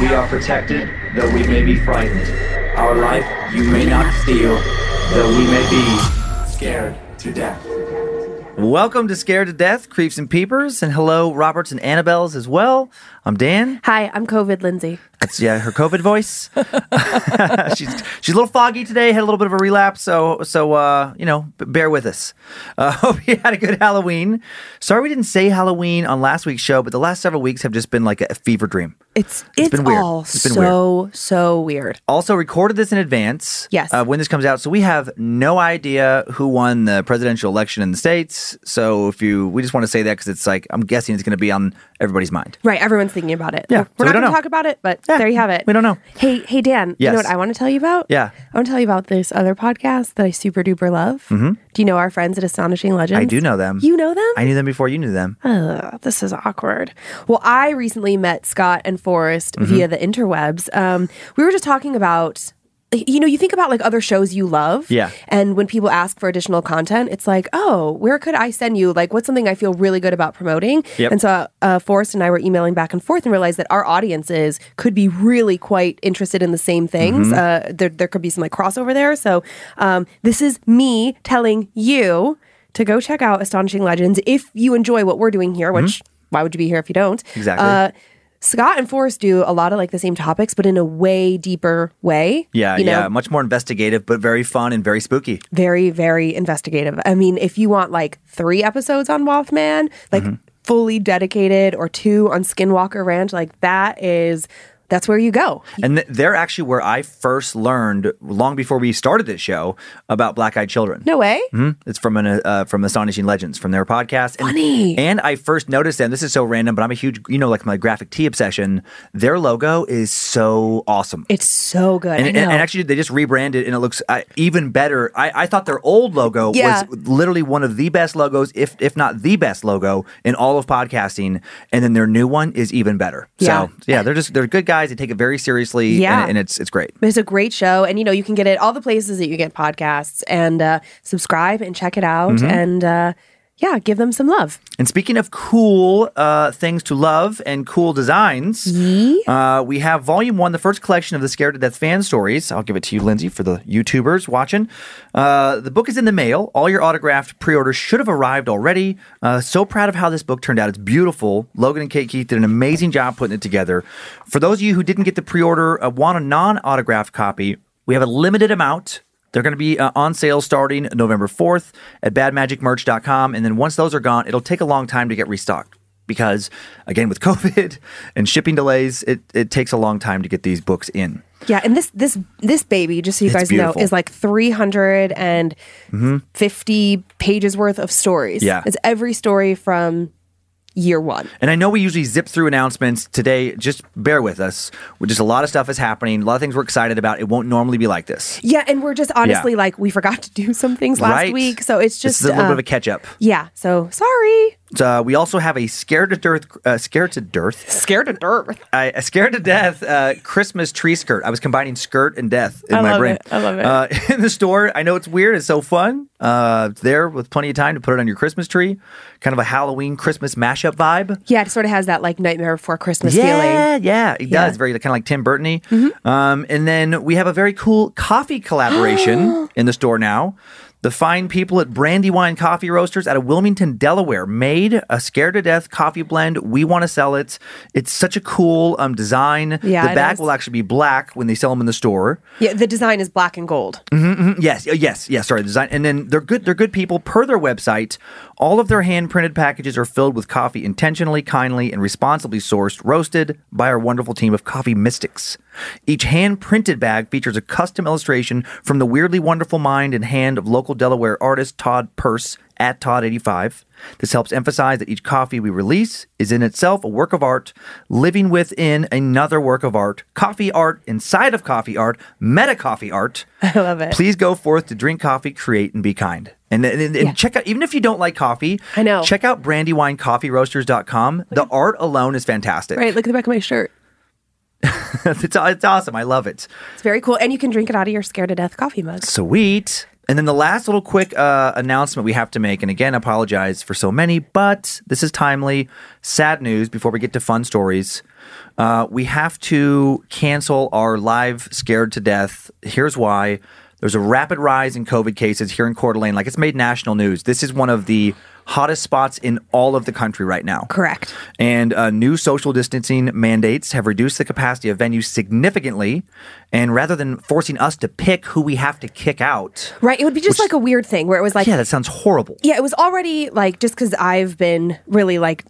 We are protected, though we may be frightened. Our life you may not steal, though we may be scared to death. Welcome to Scared to Death, Creeps and Peepers, and hello, Roberts and Annabelles as well. I'm Dan. Hi, I'm COVID Lindsay. That's yeah, her COVID voice. she's she's a little foggy today. Had a little bit of a relapse, so so uh, you know, bear with us. Uh, hope you had a good Halloween. Sorry we didn't say Halloween on last week's show, but the last several weeks have just been like a fever dream. It's it's, it's been weird. all It's been so so weird. Also recorded this in advance. Yes. Uh, when this comes out, so we have no idea who won the presidential election in the states. So if you, we just want to say that because it's like I'm guessing it's going to be on everybody's mind. Right, everyone's thinking about it. Yeah, we're so not don't going to talk about it, but Yeah, there you have it. we don't know. Hey, hey, Dan. You know what I want to tell you about? Yeah. I want to tell you about this other podcast that I super duper love. Mm-hmm. Do you know our friends at Astonishing Legends? I do know them. You know them? I knew them before you knew them. Ugh, this is awkward. Well, I recently met Scott and Forrest Mm-hmm. via the interwebs. Um, we were just talking about, you know, you think about like other shows you love. Yeah. And when people ask for additional content, it's like, oh, where could I send you? Like, what's something I feel really good about promoting? Yep. And so uh, Forrest and I were emailing back and forth and realized that our audiences could be really quite interested in the same things. Mm-hmm. Uh, there, there could be some like crossover there. So um, this is me telling you to go check out Astonishing Legends if you enjoy what we're doing here, which why would you be here if you don't? Mm-hmm. Exactly. Uh, Scott and Forrest do a lot of like the same topics, but in a way deeper way. Yeah, you know, yeah, much more investigative, but very fun and very spooky. very, very investigative. I mean, if you want like three episodes on Mothman, like Mm-hmm. fully dedicated, or two on Skinwalker Ranch, like that is that's where you go. And th- they're actually where I first learned, long before we started this show, about Black Eyed Children. No way. Mhm. It's from an uh, from Astonishing Legends from their podcast. And, Funny. And I first noticed them. This is so random, but I'm a huge, you know, like my graphic tee obsession. Their logo is so awesome. It's so good. and, and, and actually, they just rebranded, and it looks uh, even better. I, I thought their old logo Yeah. was literally one of the best logos, if if not the best logo in all of podcasting. And then their new one is even better. Yeah. So yeah, they're just they're good guys. They take it very seriously. Yeah. and, and it's it's great. It's a great show, and you know you can get it all the places that you get podcasts, and uh, subscribe and check it out, Mm-hmm. and uh, yeah, give them some love. And speaking of cool uh, things to love and cool designs, uh, we have Volume One, the first collection of the Scared to Death fan stories. I'll give it to you, Lindsay, for the YouTubers watching. Uh, the book is in the mail. All your autographed pre-orders should have arrived already. Uh, so proud of how this book turned out. It's beautiful. Logan and Kate Keith did an amazing job putting it together. For those of you who didn't get the pre-order, uh, want a non-autographed copy, we have a limited amount. They're going to be uh, on sale starting November 4th at badmagicmerch.com. And then once those are gone, it'll take a long time to get restocked because, again, with COVID and shipping delays, it, it takes a long time to get these books in. Yeah, and this this this baby, just so you It's guys beautiful. know, is like three hundred and fifty pages worth of stories. Yeah. it's every story from year one. And I know we usually zip through announcements today. Just bear with us. We're just a lot of stuff is happening, a lot of things we're excited about. It won't normally be like this. Yeah, and we're just honestly Yeah. like we forgot to do some things last Right. week, so it's just is a little uh, bit of a catch up. yeah. So sorry, Uh, we also have a scared to death, uh, scared to death, scared to death. I, a scared to death uh, Christmas tree skirt. I was combining skirt and death in I my love brain. it. I love it. Uh, in the store, I know it's weird. It's so fun. Uh, it's there with plenty of time to put it on your Christmas tree. Kind of a Halloween Christmas mashup vibe. Yeah, it sort of has that like Nightmare Before Christmas Yeah, feeling. yeah, it Yeah. Mm-hmm. does. Very kind of like Tim Burton-y. Um, and then we have a very cool coffee collaboration in the store now. The fine people at Brandywine Coffee Roasters out of Wilmington, Delaware, made a scared to death coffee blend. We want to sell it. It's such a cool um, design. Yeah, the bag is. will actually be black when they sell them in the store. Yeah, the design is black and gold. Yes, uh, yes, yes. Sorry, the design. And then they're good. They're good people. Per their website, all of their hand printed packages are filled with coffee intentionally, kindly, and responsibly sourced, roasted by our wonderful team of coffee mystics. Each hand printed bag features a custom illustration from the weirdly wonderful mind and hand of local Delaware artist Todd Purse at Todd85. This helps emphasize that each coffee we release is in itself a work of art, living within another work of art, coffee art inside of coffee art, meta coffee art. I love it. Please go forth to drink coffee, create, and be kind. And, and, and Yeah. check out, even if you don't like coffee, I know. check out brandywinecoffeeroasters.com. The art alone is fantastic. Right, look at the back of my shirt. it's, it's awesome. I love it. It's very cool. And you can drink it out of your scared to death coffee mug. Sweet. And then the last little quick uh, announcement we have to make, and again, apologize for so many, but this is timely. Sad news before we get to fun stories. Uh, we have to cancel our live Scared to Death. Here's why. There's a rapid rise in COVID cases here in Coeur d'Alene. Like it's made national news. This is one of the hottest spots in all of the country right now. Correct. And uh, new social distancing mandates have reduced the capacity of venues significantly. And rather than forcing us to pick who we have to kick out, Right. It would be just like a weird thing where it was like, yeah, that sounds horrible. Yeah, it was already like just because I've been really like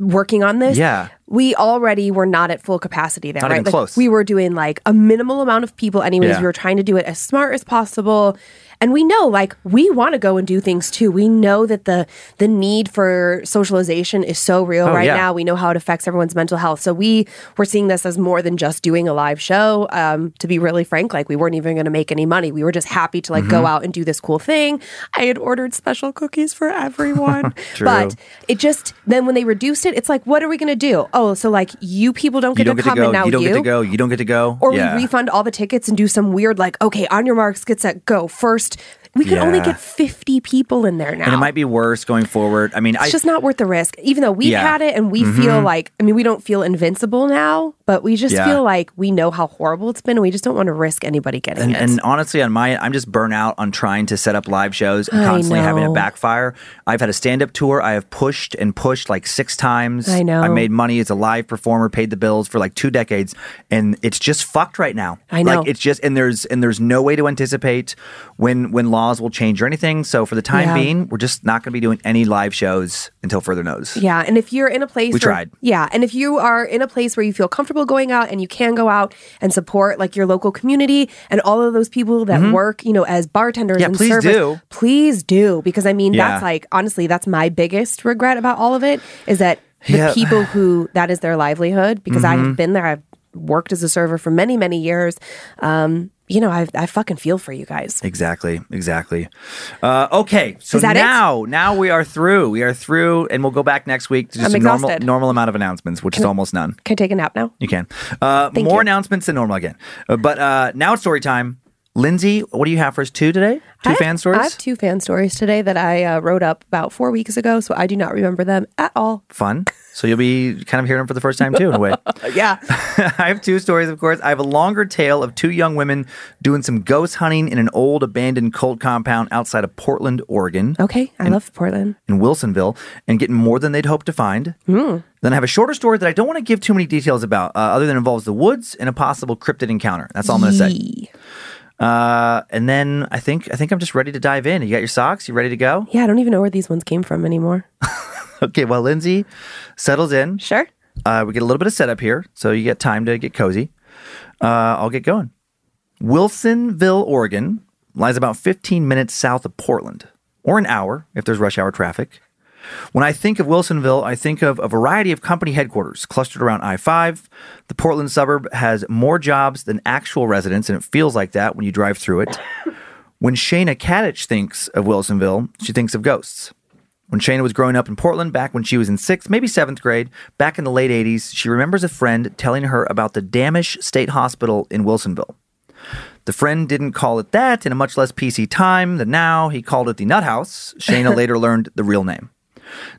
working on this. Yeah. We already were not at full capacity there, Not right? even like close. we were doing like a minimal amount of people anyways. Yeah. We were trying to do it as smart as possible. And we know like we want to go and do things too. We know that the the need for socialization is so real Oh, right yeah. now. We know how it affects everyone's mental health. So we were seeing this as more than just doing a live show. Um, to be really frank, like we weren't even going to make any money. We were just happy to like Mm-hmm. go out and do this cool thing. I had ordered special cookies for everyone. But it just then when they reduced it, it's like, what are we going to do? Oh, so like you people don't get don't to get to come go. and now You don't get to go. You don't get to go. Or yeah. we refund all the tickets and do some weird like, okay, on your marks, get set, go first just we can only get fifty people in there now. and it might be worse going forward. I mean, I It's just not worth the risk. Even though we've Yeah. Mm-hmm. had it and we feel like, I mean, we don't feel invincible now, but we just Yeah. feel like we know how horrible it's been and we just don't want to risk anybody getting And, it. and honestly, on my, I'm just burnt out on trying to set up live shows and I constantly having it backfire. I've had a stand up tour. I have pushed and pushed like six times. I know. I made money as a live performer, paid the bills for like two decades, and it's just fucked right now. I know. Like it's just and there's and there's no way to anticipate when when laws will change or anything. So for the time Yeah. being, we're just not going to be doing any live shows until further notice. Yeah, and if you're in a place We where, tried. Yeah, and if you are in a place where you feel comfortable going out and you can go out and support like your local community and all of those people that work, you know, as bartenders Mm-hmm. Yeah, and please servers, do. please do because I mean Yeah. that's like honestly that's my biggest regret about all of it is that the Yeah. Mm-hmm. people who that is their livelihood because I have been there I've worked as a server for many many years um you know I I fucking feel for you guys Exactly, exactly. Uh, okay, so that it? now, now we are through. We are through, and we'll go back next week to just I'm a normal, exhausted. normal amount of announcements, which is almost none. can I take a nap now You can. Uh, more you. announcements than normal again. Uh, but uh, now it's story time. Lindsay, what do you have for us two today? Two I have- fan stories? I have two fan stories today that I uh, wrote up about four weeks ago, so I do not remember them at all. Fun. So you'll be kind of hearing them for the first time too, in a way. Yeah. I have two stories, of course. I have a longer tale of two young women doing some ghost hunting in an old abandoned cult compound outside of Portland, Oregon. Okay. I love Portland. in Wilsonville and getting more than they'd hoped to find. Hmm. Then I have a shorter story that I don't want to give too many details about, uh, other than involves the woods and a possible cryptid encounter. That's all I'm going to say. Uh, and then I think I think I'm just ready to dive in. You got your socks? You ready to go? Yeah, I don't even know where these ones came from anymore. Okay. Well, Lindsay settles in. Sure. Uh, we get a little bit of setup here, so you get time to get cozy. Uh, I'll get going. Wilsonville, Oregon, lies about 15 minutes south of Portland, or an hour if there's rush hour traffic. When I think of Wilsonville, I think of a variety of company headquarters clustered around I 5. The Portland suburb has more jobs than actual residents, and it feels like that when you drive through it. When Shayna Kadich thinks of Wilsonville, she thinks of ghosts. When Shayna was growing up in Portland back when she was in sixth, maybe seventh grade, back in the late 80s, she remembers a friend telling her about the Dammasch State Hospital in Wilsonville. The friend didn't call it that in a much less PC time than now. He called it the Nut House. Shayna later learned the real name.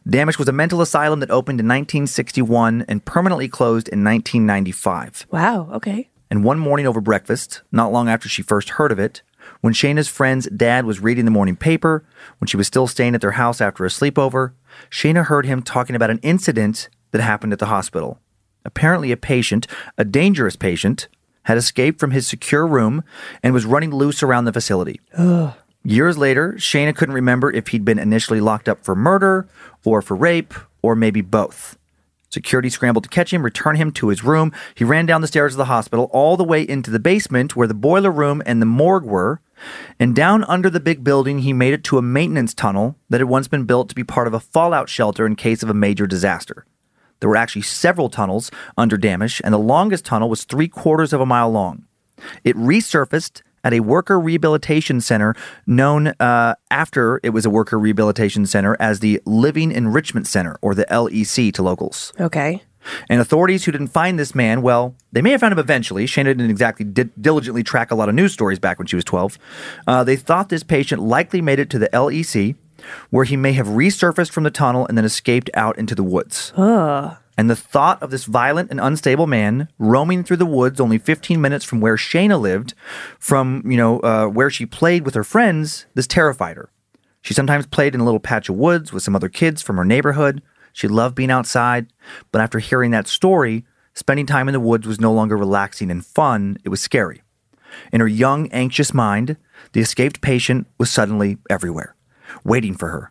Dammasch was a mental asylum that opened in 1961 and permanently closed in 1995. Wow. Okay. And one morning over breakfast, not long after she first heard of it, When Shayna's friend's dad was reading the morning paper, when she was still staying at their house after a sleepover, Shayna heard him talking about an incident that happened at the hospital. Apparently, a patient, a dangerous patient, had escaped from his secure room and was running loose around the facility. Years later, Shayna couldn't remember if he'd been initially locked up for murder or for rape or maybe both. Security scrambled to catch him, return him to his room. He ran down the stairs of the hospital all the way into the basement where the boiler room and the morgue were. And down under the big building, he made it to a maintenance tunnel that had once been built to be part of a fallout shelter in case of a major disaster. There were actually several tunnels under Dammasch, and the longest tunnel was three quarters of a mile long. It resurfaced at a worker rehabilitation center known uh, after it was a worker rehabilitation center as the Living Enrichment Center, or the LEC to locals. Okay. And authorities who didn't find this man, well, they may have found him eventually. Shayna didn't exactly di- diligently track a lot of news stories back when she was 12. Uh, they thought this patient likely made it to the LEC, where he may have resurfaced from the tunnel and then escaped out into the woods. And the thought of this violent and unstable man roaming through the woods only 15 minutes from where Shayna lived, from, you know, uh, where she played with her friends, this terrified her. She sometimes played in a little patch of woods with some other kids from her neighborhood. She loved being outside, but after hearing that story, spending time in the woods was no longer relaxing and fun, it was scary. In her young, anxious mind, the escaped patient was suddenly everywhere, waiting for her.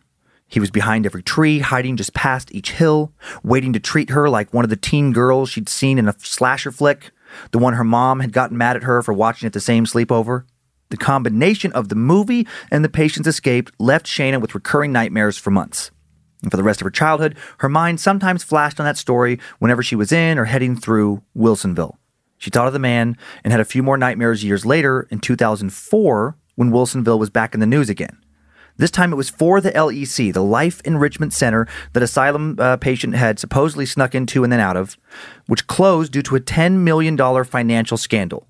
He was behind every tree, hiding just past each hill, waiting to treat her like one of the teen girls she'd seen in a slasher flick, the one her mom had gotten mad at her for watching at the same sleepover. The combination of the movie and the patient's escape left Shayna with recurring nightmares for months. And for the rest of her childhood, her mind sometimes flashed on that story whenever she was in or heading through Wilsonville. She thought of the man and had a few more nightmares years later in 2004 when Wilsonville was back in the news again. This time it was for the LEC, the Life Enrichment Center that asylum uh, patient had supposedly snuck into and then out of, which closed due to a $10 million financial scandal.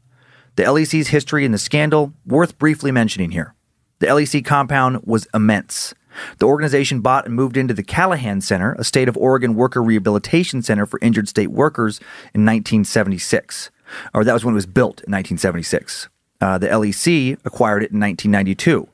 The LEC's history in the scandal, worth briefly mentioning here. The LEC compound was immense. The organization bought and moved into the Callahan Center, a state of Oregon worker rehabilitation center for injured state workers, in 1976. Or that was when it was built in 1976. Uh, the LEC acquired it in 1992.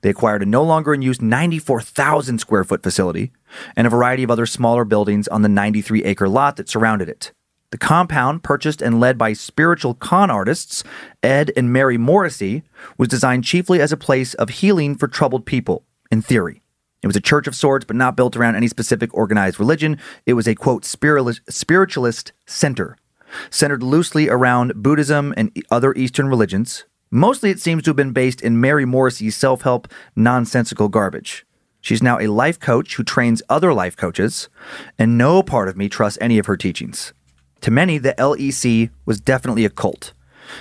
They acquired a no longer in use 94,000 square foot facility and a variety of other smaller buildings on the 93 acre lot that surrounded it. The compound, purchased and led by spiritual con artists Ed and Mary Morrissey, was designed chiefly as a place of healing for troubled people, in theory. It was a church of sorts, but not built around any specific organized religion. It was a quote spiritualist, center, centered loosely around Buddhism and other Eastern religions. Mostly, it seems to have been based in Mary Morrissey's self help, nonsensical garbage. She's now a life coach who trains other life coaches, and no part of me trusts any of her teachings. To many, the LEC was definitely a cult.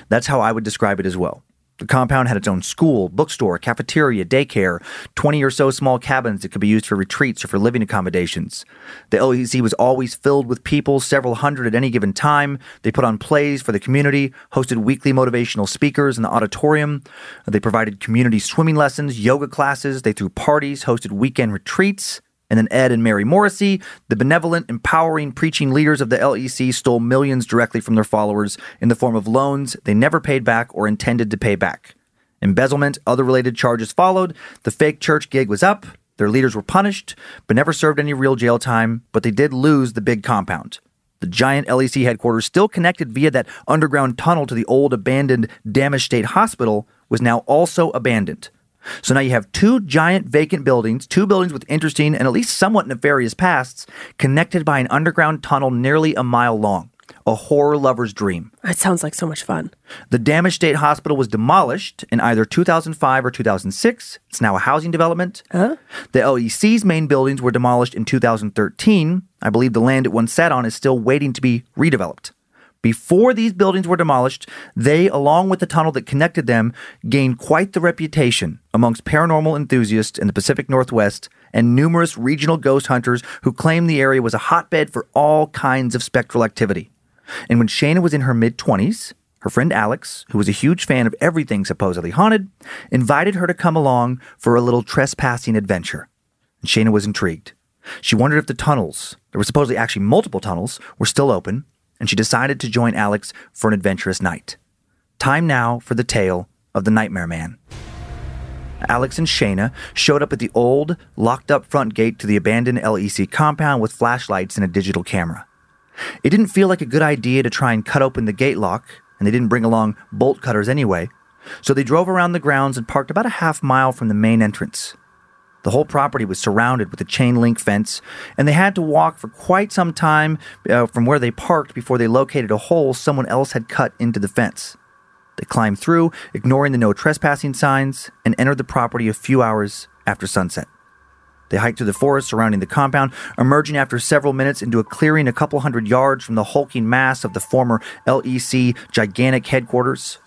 That's how I would describe it as well. The compound had its own school, bookstore, cafeteria, daycare, 20 or so small cabins that could be used for retreats or for living accommodations. The LEC was always filled with people, several hundred at any given time. They put on plays for the community, hosted weekly motivational speakers in the auditorium. They provided community swimming lessons, yoga classes. They threw parties, hosted weekend retreats. And then Ed and Mary Morrissey, the benevolent, empowering, preaching leaders of the LEC, stole millions directly from their followers in the form of loans they never paid back or intended to pay back. Embezzlement, other related charges followed. The fake church gig was up. Their leaders were punished, but never served any real jail time, but they did lose the big compound. The giant LEC headquarters, still connected via that underground tunnel to the old abandoned Dammasch State Hospital, was now also abandoned. So now you have two giant vacant buildings, two buildings with interesting and at least somewhat nefarious pasts, connected by an underground tunnel nearly a mile long. A horror lover's dream. That sounds like so much fun. The Dammasch State Hospital was demolished in either 2005 or 2006. It's now a housing development. The LEC's main buildings were demolished in 2013. I believe the land it once sat on is still waiting to be redeveloped. Before these buildings were demolished, they, along with the tunnel that connected them, gained quite the reputation amongst paranormal enthusiasts in the Pacific Northwest and numerous regional ghost hunters who claimed the area was a hotbed for all kinds of spectral activity. And when Shana was in her mid 20s, her friend Alex, who was a huge fan of everything supposedly haunted, invited her to come along for a little trespassing adventure. And Shayna was intrigued. She wondered if the tunnels, there were supposedly actually multiple tunnels, were still open, and she decided to join Alex for an adventurous night. Time now for the tale of the Nightmare Man. Alex and Shayna showed up at the old, locked up front gate to the abandoned LEC compound with flashlights and a digital camera. It didn't feel like a good idea to try and cut open the gate lock, and they didn't bring along bolt cutters anyway, so they drove around the grounds and parked about a half mile from the main entrance. The whole property was surrounded with a chain link fence, and they had to walk for quite some time uh, from where they parked before they located a hole someone else had cut into the fence. They climbed through, ignoring the no trespassing signs, and entered the property a few hours after sunset. They hiked through the forest surrounding the compound, emerging after several minutes into a clearing a couple hundred yards from the hulking mass of the former LEC gigantic headquarters.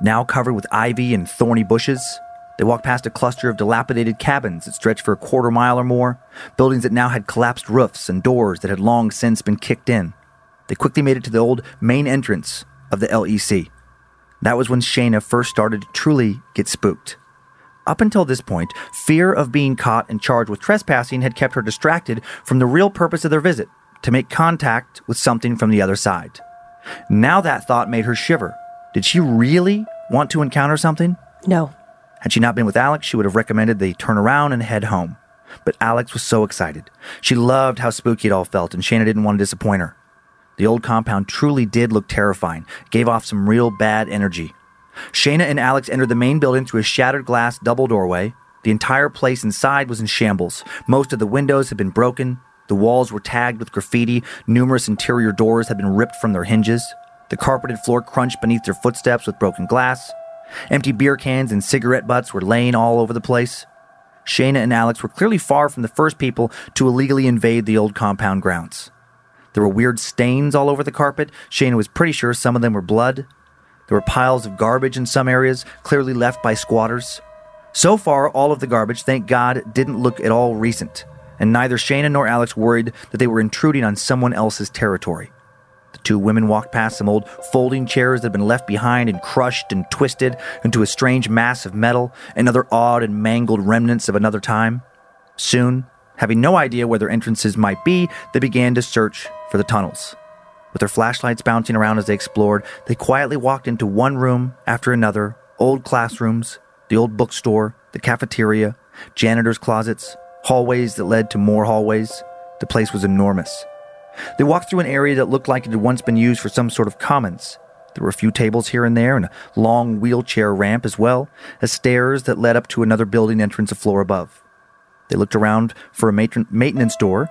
Now covered with ivy and thorny bushes, they walked past a cluster of dilapidated cabins that stretched for a quarter mile or more, buildings that now had collapsed roofs and doors that had long since been kicked in. They quickly made it to the old main entrance of the LEC. That was when Shayna first started to truly get spooked. Up until this point, fear of being caught and charged with trespassing had kept her distracted from the real purpose of their visit to make contact with something from the other side. Now that thought made her shiver. Did she really want to encounter something? No. Had she not been with Alex, she would have recommended they turn around and head home. But Alex was so excited. She loved how spooky it all felt, and Shayna didn't want to disappoint her. The old compound truly did look terrifying, gave off some real bad energy. Shayna and Alex entered the main building through a shattered glass double doorway. The entire place inside was in shambles. Most of the windows had been broken. The walls were tagged with graffiti. Numerous interior doors had been ripped from their hinges. The carpeted floor crunched beneath their footsteps with broken glass. Empty beer cans and cigarette butts were laying all over the place. Shayna and Alex were clearly far from the first people to illegally invade the old compound grounds. There were weird stains all over the carpet. Shayna was pretty sure some of them were blood. There were piles of garbage in some areas, clearly left by squatters. So far, all of the garbage, thank God, didn't look at all recent, and neither Shayna nor Alex worried that they were intruding on someone else's territory. Two women walked past some old folding chairs that had been left behind and crushed and twisted into a strange mass of metal and other odd and mangled remnants of another time. Soon, having no idea where their entrances might be, they began to search for the tunnels. With their flashlights bouncing around as they explored, they quietly walked into one room after another old classrooms, the old bookstore, the cafeteria, janitor's closets, hallways that led to more hallways. The place was enormous. They walked through an area that looked like it had once been used for some sort of commons. There were a few tables here and there and a long wheelchair ramp as well as stairs that led up to another building entrance a floor above. They looked around for a matron- maintenance door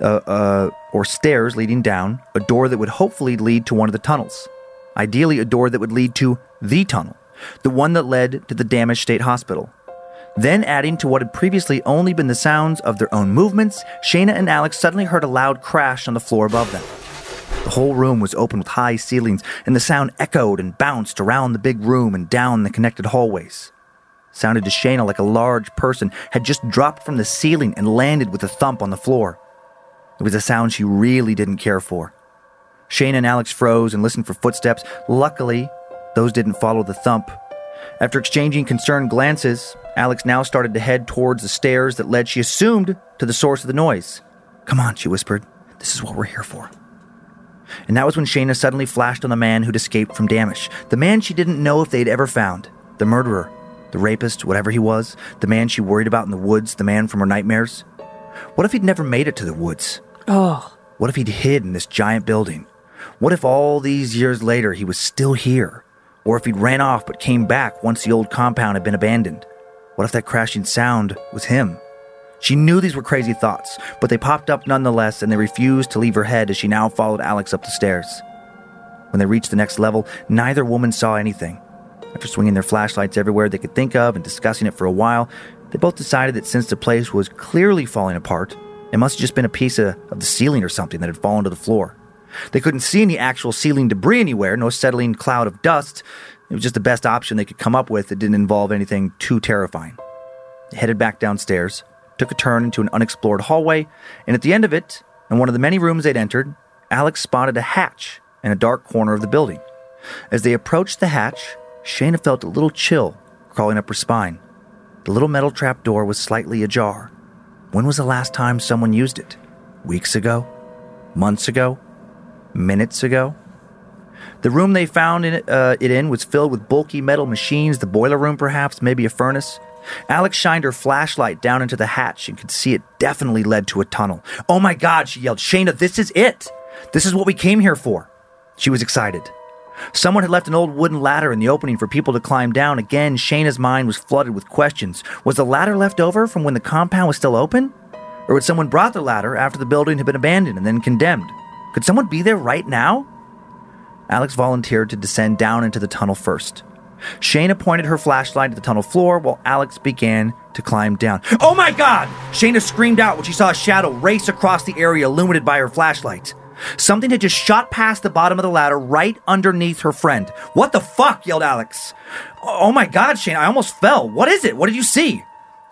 uh, uh, or stairs leading down, a door that would hopefully lead to one of the tunnels. Ideally, a door that would lead to the tunnel, the one that led to the Dammasch state hospital. Then, adding to what had previously only been the sounds of their own movements, Shayna and Alex suddenly heard a loud crash on the floor above them. The whole room was open with high ceilings, and the sound echoed and bounced around the big room and down the connected hallways. Sounded to Shayna like a large person had just dropped from the ceiling and landed with a thump on the floor. It was a sound she really didn't care for. Shayna and Alex froze and listened for footsteps. Luckily, those didn't follow the thump. After exchanging concerned glances, Alex now started to head towards the stairs that led, she assumed, to the source of the noise. Come on, she whispered. This is what we're here for. And that was when Shayna suddenly flashed on the man who'd escaped from Dammasch. The man she didn't know if they'd ever found. The murderer. The rapist, whatever he was. The man she worried about in the woods. The man from her nightmares. What if he'd never made it to the woods? Oh, What if he'd hid in this giant building? What if all these years later he was still here? Or if he'd ran off but came back once the old compound had been abandoned? What if that crashing sound was him? She knew these were crazy thoughts, but they popped up nonetheless and they refused to leave her head as she now followed Alex up the stairs. When they reached the next level, neither woman saw anything. After swinging their flashlights everywhere they could think of and discussing it for a while, they both decided that since the place was clearly falling apart, it must have just been a piece of, of the ceiling or something that had fallen to the floor. They couldn't see any actual ceiling debris anywhere, no settling cloud of dust. It was just the best option they could come up with that didn't involve anything too terrifying. They headed back downstairs, took a turn into an unexplored hallway, and at the end of it, in one of the many rooms they'd entered, Alex spotted a hatch in a dark corner of the building. As they approached the hatch, Shayna felt a little chill crawling up her spine. The little metal trap door was slightly ajar. When was the last time someone used it? Weeks ago? Months ago? Minutes ago? The room they found it, uh, it in was filled with bulky metal machines, the boiler room perhaps, maybe a furnace. Alex shined her flashlight down into the hatch and could see it definitely led to a tunnel. Oh my God, she yelled. Shayna, this is it. This is what we came here for. She was excited. Someone had left an old wooden ladder in the opening for people to climb down. Again, Shayna's mind was flooded with questions. Was the ladder left over from when the compound was still open? Or had someone brought the ladder after the building had been abandoned and then condemned? Could someone be there right now? Alex volunteered to descend down into the tunnel first. Shayna pointed her flashlight at the tunnel floor while Alex began to climb down. Oh my god! Shayna screamed out when she saw a shadow race across the area illuminated by her flashlight. Something had just shot past the bottom of the ladder right underneath her friend. What the fuck? yelled Alex. Oh my god, Shayna, I almost fell. What is it? What did you see?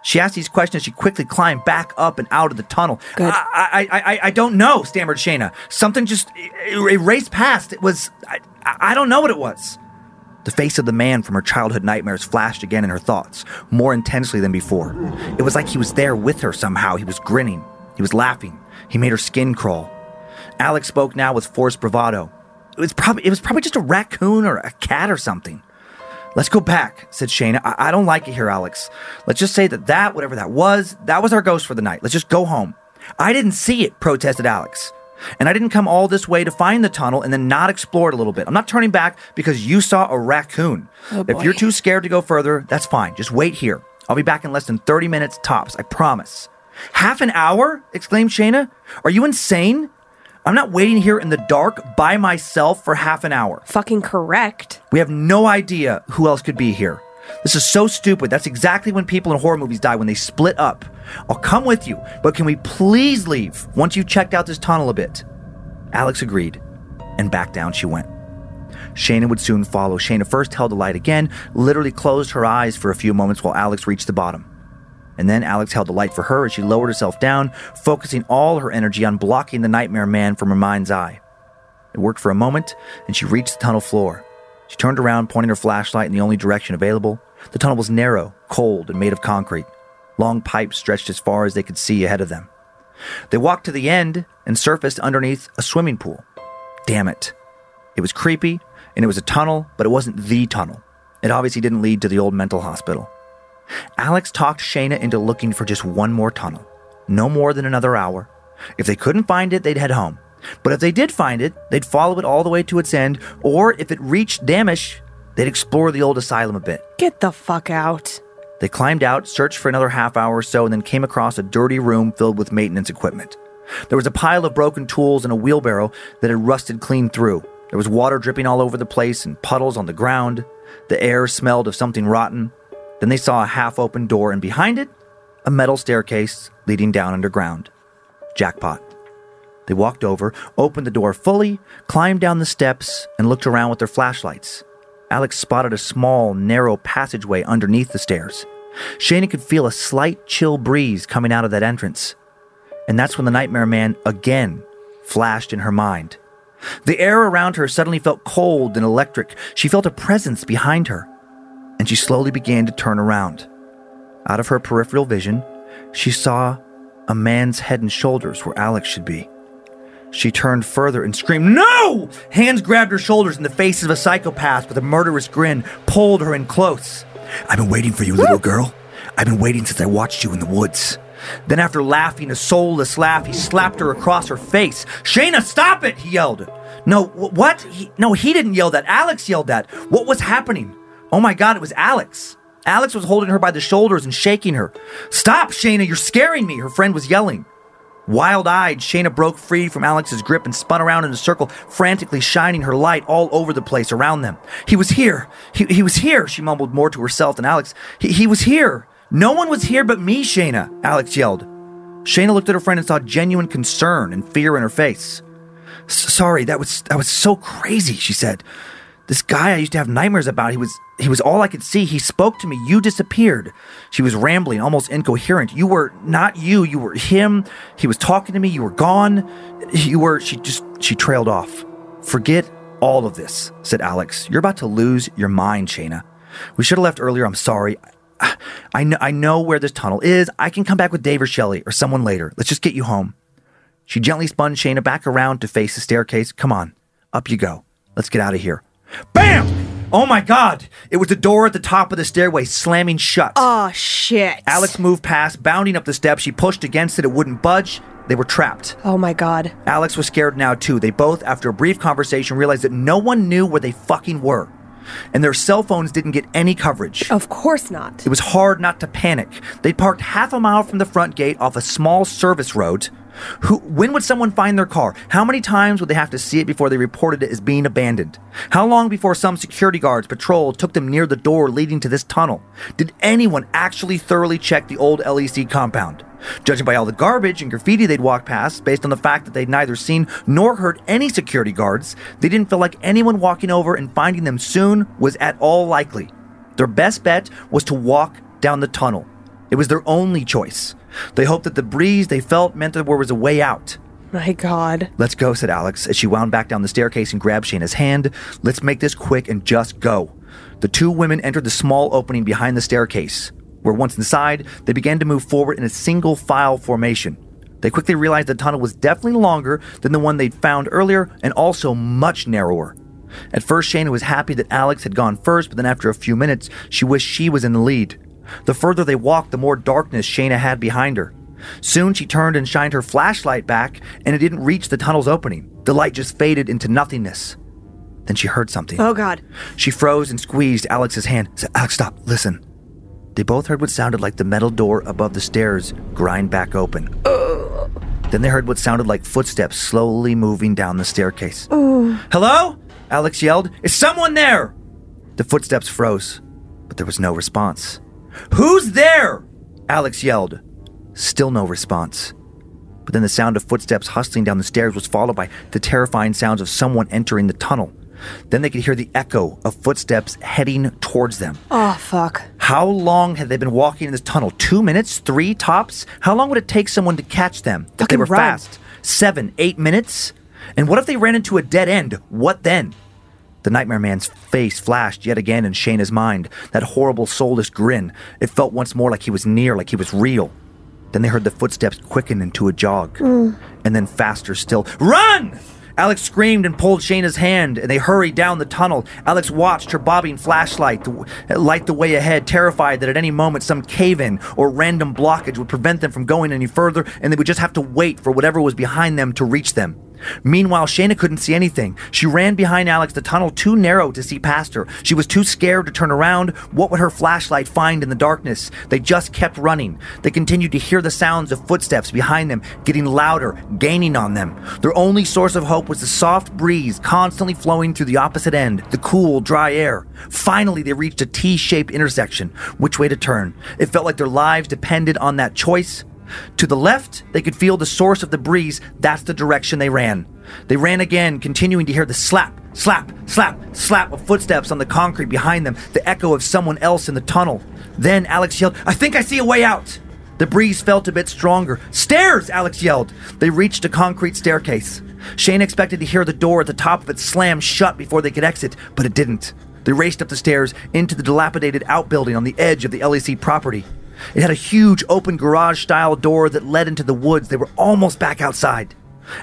She asked these questions she quickly climbed back up and out of the tunnel. Good. I, I, I, I don't know, stammered Shayna. Something just erased past. It was. I, I don't know what it was. The face of the man from her childhood nightmares flashed again in her thoughts, more intensely than before. It was like he was there with her somehow. He was grinning. He was laughing. He made her skin crawl. Alex spoke now with forced bravado. It was probably it was probably just a raccoon or a cat or something. Let's go back, said Shayna. I, I don't like it here, Alex. Let's just say that that, whatever that was, that was our ghost for the night. Let's just go home. I didn't see it, protested Alex. And I didn't come all this way to find the tunnel and then not explore it a little bit. I'm not turning back because you saw a raccoon. Oh, if you're too scared to go further, that's fine. Just wait here. I'll be back in less than 30 minutes tops, I promise. Half an hour? exclaimed Shayna. Are you insane? I'm not waiting here in the dark by myself for half an hour. Fucking correct. We have no idea who else could be here. This is so stupid. That's exactly when people in horror movies die, when they split up. I'll come with you, but can we please leave once you've checked out this tunnel a bit? Alex agreed, and back down she went. Shayna would soon follow. Shayna first held the light again, literally closed her eyes for a few moments while Alex reached the bottom. And then Alex held the light for her as she lowered herself down, focusing all her energy on blocking the nightmare man from her mind's eye. It worked for a moment, and she reached the tunnel floor. She turned around, pointing her flashlight in the only direction available. The tunnel was narrow, cold, and made of concrete. Long pipes stretched as far as they could see ahead of them. They walked to the end and surfaced underneath a swimming pool. Damn it. It was creepy, and it was a tunnel, but it wasn't the tunnel. It obviously didn't lead to the old mental hospital. Alex talked Shayna into looking for just one more tunnel. No more than another hour. If they couldn't find it, they'd head home. But if they did find it, they'd follow it all the way to its end, or if it reached Dammasch, they'd explore the old asylum a bit. Get the fuck out. They climbed out, searched for another half hour or so, and then came across a dirty room filled with maintenance equipment. There was a pile of broken tools and a wheelbarrow that had rusted clean through. There was water dripping all over the place and puddles on the ground. The air smelled of something rotten. Then they saw a half open door, and behind it, a metal staircase leading down underground. Jackpot. They walked over, opened the door fully, climbed down the steps, and looked around with their flashlights. Alex spotted a small, narrow passageway underneath the stairs. Shayna could feel a slight chill breeze coming out of that entrance. And that's when the Nightmare Man again flashed in her mind. The air around her suddenly felt cold and electric. She felt a presence behind her, and she slowly began to turn around. Out of her peripheral vision, she saw a man's head and shoulders where Alex should be. She turned further and screamed, No! Hands grabbed her shoulders, and the face of a psychopath with a murderous grin pulled her in close. I've been waiting for you, little girl. I've been waiting since I watched you in the woods. Then, after laughing a soulless laugh, he slapped her across her face. Shayna, stop it! He yelled. No, what? He, no, he didn't yell that. Alex yelled that. What was happening? Oh my god, it was Alex. Alex was holding her by the shoulders and shaking her. Stop, Shayna, you're scaring me, her friend was yelling. Wild eyed, Shayna broke free from Alex's grip and spun around in a circle, frantically shining her light all over the place around them. He was here. He, he was here, she mumbled more to herself than Alex. He, he was here. No one was here but me, Shayna, Alex yelled. Shayna looked at her friend and saw genuine concern and fear in her face. Sorry, that was that was so crazy, she said. This guy I used to have nightmares about, he was he was all I could see. He spoke to me. You disappeared. She was rambling, almost incoherent. You were not you, you were him. He was talking to me. You were gone. You were she just she trailed off. Forget all of this, said Alex. You're about to lose your mind, Shayna. We should have left earlier. I'm sorry. I, know I know where this tunnel is. I can come back with Dave or Shelley or someone later. Let's just get you home. She gently spun Shayna back around to face the staircase. Come on, up you go. Let's get out of here. Bam! Oh my God! It was the door at the top of the stairway slamming shut. Oh shit. Alex moved past, bounding up the steps. She pushed against it, it wouldn't budge. They were trapped. Oh my god. Alex was scared now too. They both, after a brief conversation, realized that no one knew where they fucking were. And their cell phones didn't get any coverage. Of course not. It was hard not to panic. They'd parked half a mile from the front gate off a small service road. Who, when would someone find their car? How many times would they have to see it before they reported it as being abandoned? How long before some security guards patrol took them near the door leading to this tunnel? Did anyone actually thoroughly check the old LEC compound? Judging by all the garbage and graffiti they'd walked past, based on the fact that they'd neither seen nor heard any security guards, they didn't feel like anyone walking over and finding them soon was at all likely. Their best bet was to walk down the tunnel. It was their only choice. They hoped that the breeze they felt meant that there was a way out. My god. Let's go, said Alex as she wound back down the staircase and grabbed Shayna's hand. Let's make this quick and just go. The two women entered the small opening behind the staircase, where once inside, they began to move forward in a single file formation. They quickly realized the tunnel was definitely longer than the one they'd found earlier and also much narrower. At first, Shayna was happy that Alex had gone first, but then after a few minutes, she wished she was in the lead. The further they walked, the more darkness Shayna had behind her. Soon she turned and shined her flashlight back, and it didn't reach the tunnel's opening. The light just faded into nothingness. Then she heard something. Oh god. She froze and squeezed Alex's hand. Said, Alex, stop, listen. They both heard what sounded like the metal door above the stairs grind back open. Then they heard what sounded like footsteps slowly moving down the staircase. Hello? Alex yelled. Is someone there? The footsteps froze, but there was no response. Who's there? Alex yelled. Still no response. But then the sound of footsteps hustling down the stairs was followed by the terrifying sounds of someone entering the tunnel. Then they could hear the echo of footsteps heading towards them. Oh fuck. How long had they been walking in this tunnel? Two minutes? Three tops? How long would it take someone to catch them if they were run. fast? Seven, eight minutes? And what if they ran into a dead end? What then? The Nightmare Man's face flashed yet again in Shayna's mind. That horrible, soulless grin. It felt once more like he was near, like he was real. Then they heard the footsteps quicken into a jog. Mm. And then faster still. Run! Alex screamed and pulled Shayna's hand, and they hurried down the tunnel. Alex watched her bobbing flashlight light the way ahead, terrified that at any moment some cave in or random blockage would prevent them from going any further, and they would just have to wait for whatever was behind them to reach them. Meanwhile, Shayna couldn't see anything. She ran behind Alex, the tunnel too narrow to see past her. She was too scared to turn around. What would her flashlight find in the darkness? They just kept running. They continued to hear the sounds of footsteps behind them, getting louder, gaining on them. Their only source of hope was the soft breeze constantly flowing through the opposite end, the cool, dry air. Finally, they reached a T shaped intersection. Which way to turn? It felt like their lives depended on that choice. To the left, they could feel the source of the breeze. That's the direction they ran. They ran again, continuing to hear the slap, slap, slap, slap of footsteps on the concrete behind them, the echo of someone else in the tunnel. Then Alex yelled, I think I see a way out. The breeze felt a bit stronger. Stairs! Alex yelled. They reached a concrete staircase. Shane expected to hear the door at the top of it slam shut before they could exit, but it didn't. They raced up the stairs into the dilapidated outbuilding on the edge of the LEC property. It had a huge open garage style door that led into the woods. They were almost back outside.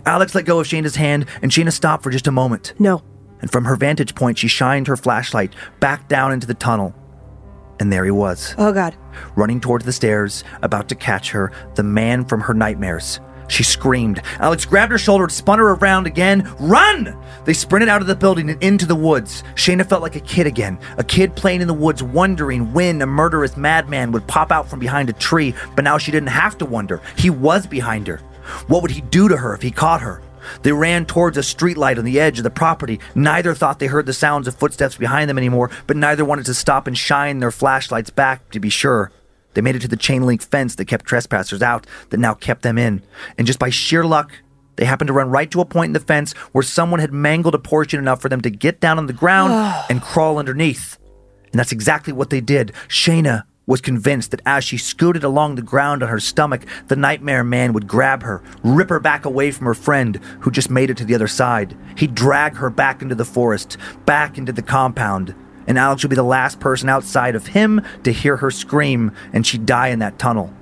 Alex let go of Shayna's hand, and Shayna stopped for just a moment. No. And from her vantage point, she shined her flashlight back down into the tunnel. And there he was, Oh god. running towards the stairs, about to catch her, the man from her nightmares. She screamed. Alex grabbed her shoulder, and spun her around again. Run! They sprinted out of the building and into the woods. Shayna felt like a kid again, a kid playing in the woods, wondering when a murderous madman would pop out from behind a tree. But now she didn't have to wonder. He was behind her. What would he do to her if he caught her? They ran towards a streetlight on the edge of the property. Neither thought they heard the sounds of footsteps behind them anymore, but neither wanted to stop and shine their flashlights back to be sure. They made it to the chain link fence that kept trespassers out, that now kept them in. And just by sheer luck, they happened to run right to a point in the fence where someone had mangled a portion enough for them to get down on the ground and crawl underneath. And that's exactly what they did. Shayna was convinced that as she scooted along the ground on her stomach, the nightmare man would grab her, rip her back away from her friend who just made it to the other side. He'd drag her back into the forest, back into the compound. And Alex would be the last person outside of him to hear her scream, and she'd die in that tunnel.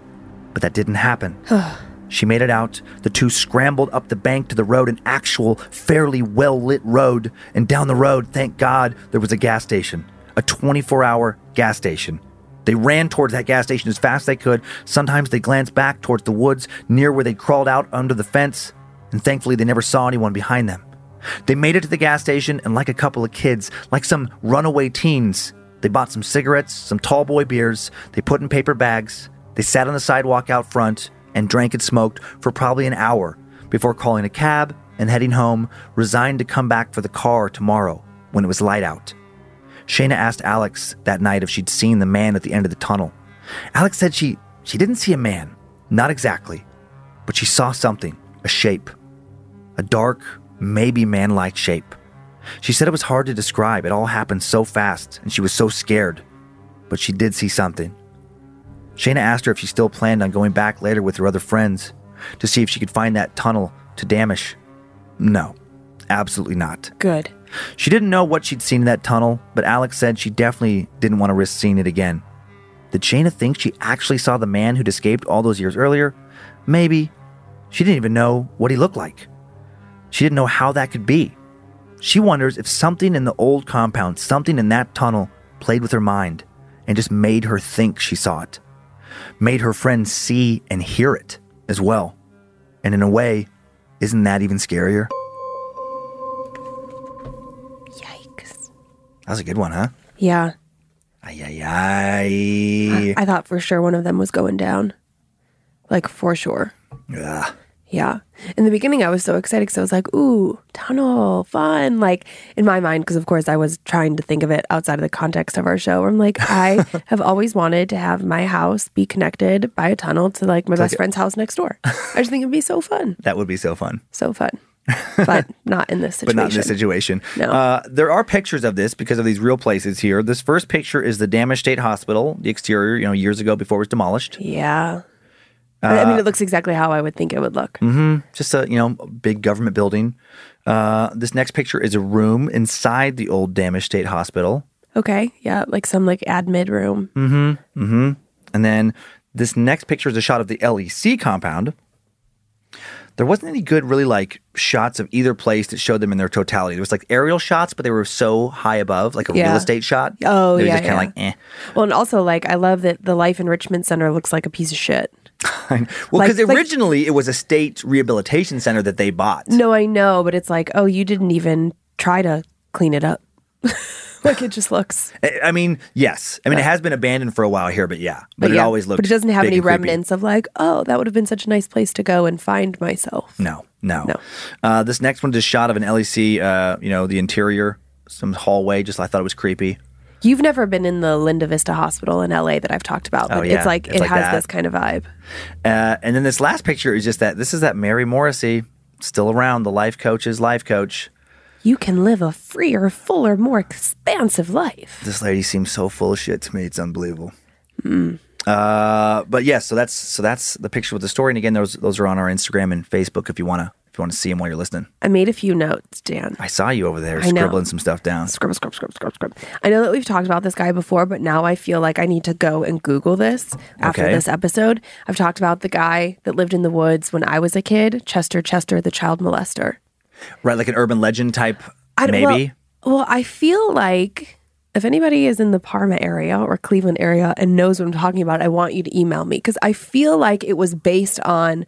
But that didn't happen. She made it out. The two scrambled up the bank to the road, an actual, fairly well lit road. And down the road, thank God, there was a gas station, a 24 hour gas station. They ran towards that gas station as fast as they could. Sometimes they glanced back towards the woods near where they crawled out under the fence, and thankfully they never saw anyone behind them. They made it to the gas station, and like a couple of kids, like some runaway teens, they bought some cigarettes, some tall boy beers, they put in paper bags, they sat on the sidewalk out front and drank and smoked for probably an hour before calling a cab and heading home, resigned to come back for the car tomorrow when it was light out. Shayna asked Alex that night if she'd seen the man at the end of the tunnel. Alex said she she didn't see a man, not exactly, but she saw something, a shape, a dark, maybe man-like shape. She said it was hard to describe. It all happened so fast, and she was so scared. But she did see something. Shayna asked her if she still planned on going back later with her other friends to see if she could find that tunnel to Dammasch. No, absolutely not. Good. She didn't know what she'd seen in that tunnel, but Alex said she definitely didn't want to risk seeing it again. Did Shayna think she actually saw the man who'd escaped all those years earlier? Maybe. She didn't even know what he looked like. She didn't know how that could be. She wonders if something in the old compound, something in that tunnel, played with her mind and just made her think she saw it. Made her friends see and hear it as well. And in a way, isn't that even scarier? Yikes. That was a good one, huh? Yeah. Ay, ay, ay. I thought for sure one of them was going down. Like for sure. Yeah. Yeah. In the beginning, I was so excited because I was like, ooh, tunnel, fun. Like in my mind, because of course I was trying to think of it outside of the context of our show. I'm like, I have always wanted to have my house be connected by a tunnel to like my best friend's house next door. I just think it'd be so fun. That would be so fun. So fun. But not in this situation. But not in this situation. No. Uh, there are pictures of this because of these real places here. This first picture is the Dammasch State Hospital, the exterior, you know, years ago before it was demolished. Yeah. I Uh, mean, it looks exactly how I would think it would look. Just a, you know, big government building. Uh, this next picture is a room inside the old Dammasch State Hospital. Okay. Yeah. Like some like admit room. Mm-hmm. Mm-hmm. And then this next picture is a shot of the LEC compound. There wasn't any good, really, like shots of either place that showed them in their totality. There was like aerial shots, but they were so high above, like a real estate shot. Oh, they were yeah, just kind of yeah. like, eh. Well, and also like I love that the Life Enrichment Center looks like a piece of shit. well, because like- originally it was a state rehabilitation center that they bought. No, I know, but it's like, oh, you didn't even try to clean it up. like it just looks. I- mean, yes. I mean, it has been abandoned for a while here, but yeah. But, it yeah, always looks. But it doesn't have any creepy. remnants of like, oh, that would have been such a nice place to go and find myself. No, no. No. Uh, this next one is a shot of an LEC. Uh, you know, the interior, some hallway. Just I thought it was creepy. You've never been in the Linda Vista Hospital in LA that I've talked about, Oh, yeah. it's like It's it like has that. this kind of vibe. Uh, and then this last picture is just that. This is that Mary Morrissey still around. The life coach's life coach. You can live a freer, fuller, more expansive life. This lady seems so full of shit to me. It's unbelievable. Hmm. Uh, but yes, so that's so that's the picture with the story. And again, those those are on our Instagram and Facebook if you wanna if you want to see them while you're listening. I made a few notes, Dan. I saw you over there I know. scribbling some stuff down. Scrub, scrub, scrub, scrub, scrub. I know that we've talked about this guy before, but now I feel like I need to go and Google this after Okay. this episode. I've talked about the guy that lived in the woods when I was a kid, Chester Chester, the child molester. Right, like an urban legend type, I- maybe. Well, well, I feel like if anybody is in the Parma area or Cleveland area and knows what I'm talking about, I want you to email me because I feel like it was based on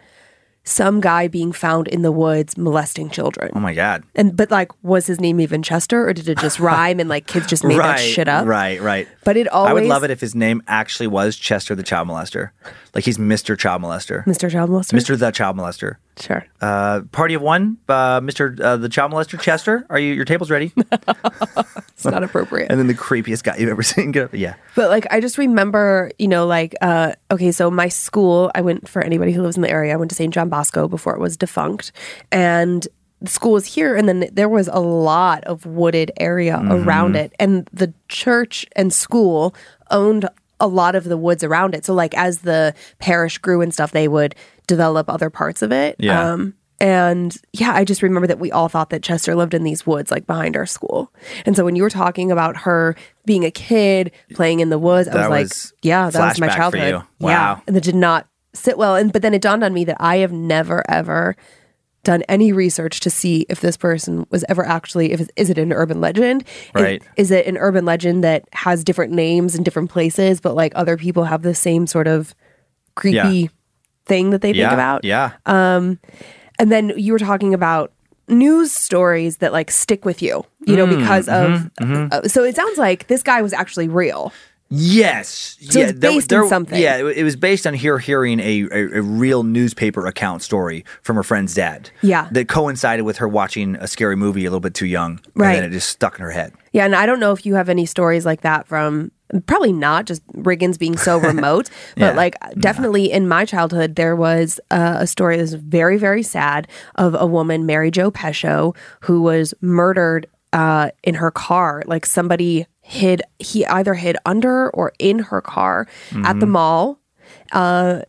some guy being found in the woods molesting children. oh my god. And but like, was his name even Chester, or did it just rhyme and like kids just made that shit up? Right, right. But it always. I would love it if his name actually was Chester the Child Molester. Like he's Mr. Child Molester. Mr. Child Molester. Mr. the Child Molester. Sure. Uh, party of one, uh, Mr. Uh, the Child Molester Chester. Are you your table's ready? It's not appropriate. and then the creepiest guy you've ever seen. Yeah. But like I just remember, you know, like uh okay, so my school, I went for anybody who lives in the area, I went to St. John Before it was defunct. And the school was here and then there was a lot of wooded area around it. And the church and school owned a lot of the woods around it. So like as the parish grew and stuff, they would develop other parts of it. Yeah. Um and yeah, I just remember that we all thought that Chester lived in these woods, like behind our school. And so when you were talking about her being a kid playing in the woods, I was That like, yeah, that was my childhood. you. Yeah. Wow. And that did not sit well. And but then it dawned on me that I have never ever done any research to see if this person was ever actually if is it an urban legend Is- Right. is, it an urban legend that has different names in different places but like other people have the same sort of creepy Yeah. thing that they yeah, think about Yeah. Um and then you were talking about news stories that like stick with you you know Mm, because mm-hmm, of uh, so it sounds like this guy was actually real Yes. So it's based in something. Yeah, it it was based on her hearing a, a, a real newspaper account story from her friend's dad. Yeah. That coincided with her watching a scary movie a little bit too young. Right. And then it just stuck in her head. Yeah, and I don't know if you have any stories like that from probably not just Riggins being so remote, but like definitely in my childhood there was uh, a story that was very very sad of a woman Mary Jo Pesho who was murdered uh, in her car. Like somebody hid he either hid under or in her car at the mall. Uh,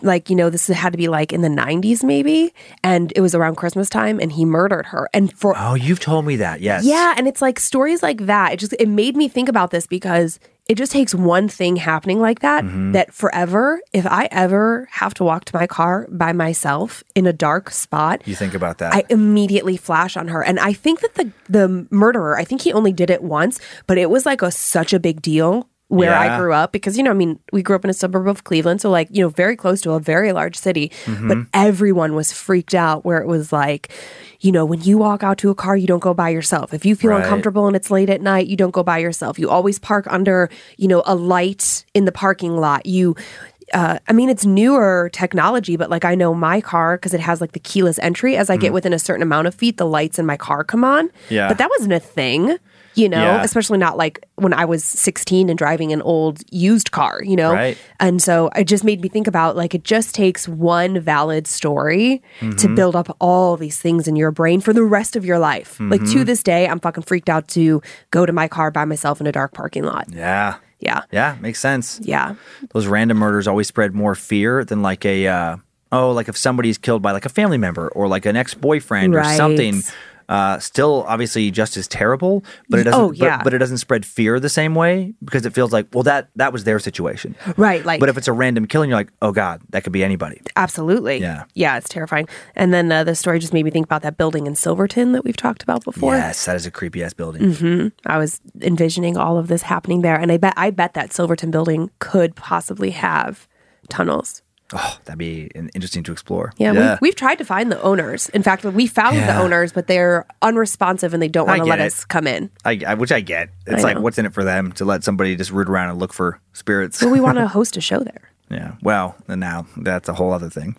like you know this had to be like in the 90s maybe and it was around christmas time and he murdered her and for Oh, you've told me that. Yes. yeah, and it's like stories like that. It just it made me think about this because it just takes one thing happening like that Mm-hmm. that forever if I ever have to walk to my car by myself in a dark spot, You think about that. I immediately flash on her. And I think that the the murderer, I think he only did it once, but it was like a such a big deal where I grew up because you know, I mean, we grew up in a suburb of Cleveland, so like, you know, very close to a very large city, Mm-hmm. but everyone was freaked out where it was like, you know, when you walk out to a car, you don't go by yourself. If you feel Right. uncomfortable and it's late at night, you don't go by yourself. You always park under, you know, a light in the parking lot. You uh, I mean, it's newer technology, but like I know my car because it has like the keyless entry. As I get within a certain amount of feet, the lights in my car come on. Mm-hmm. Yeah. But that wasn't a thing, you know, Yeah. especially not like when I was 16 and driving an old used car, you know? Right. And so it just made me think about like it just takes one valid story to Mm-hmm. build up all these things in your brain for the rest of your life. Like Mm-hmm. to this day, I'm fucking freaked out to go to my car by myself in a dark parking lot. yeah. Yeah. Yeah. Makes sense. Yeah. Those random murders always spread more fear than like a, uh, oh, like if somebody's killed by like a family member or like an ex boyfriend or Right. something. Uh, still, obviously, just as terrible, but it doesn't. Oh, but- yeah. but, it doesn't spread fear the same way because it feels like, well, that that was their situation. Right. Like But if it's a random killing, you're like, oh god, that could be anybody. Absolutely. Yeah. Yeah, it's terrifying. And then uh, the story just made me think about that building in Silverton that we've talked about before. Yes, that is a creepy ass building. Mm-hmm. I was envisioning all of this happening there, and I bet I bet that Silverton building could possibly have tunnels. Oh, that'd be interesting to explore. Yeah, We, we've tried to find the owners. In fact, we found the owners, but they're unresponsive and they don't want to let it. us come in. I, I, which I get. It's I like, know. what's in it for them to let somebody just root around and look for spirits? But we want to host a show there. yeah. Well, and now that's a whole other thing.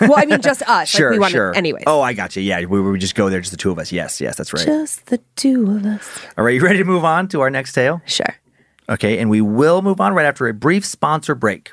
Well, I mean, just us. sure, like we want sure. Anyways. Oh, I got you. Yeah, we would just go there, just the two of us. Yes, yes, that's right. just the two of us. All right, you ready to move on to our next tale? Sure. Okay, and we will move on right after a brief sponsor break.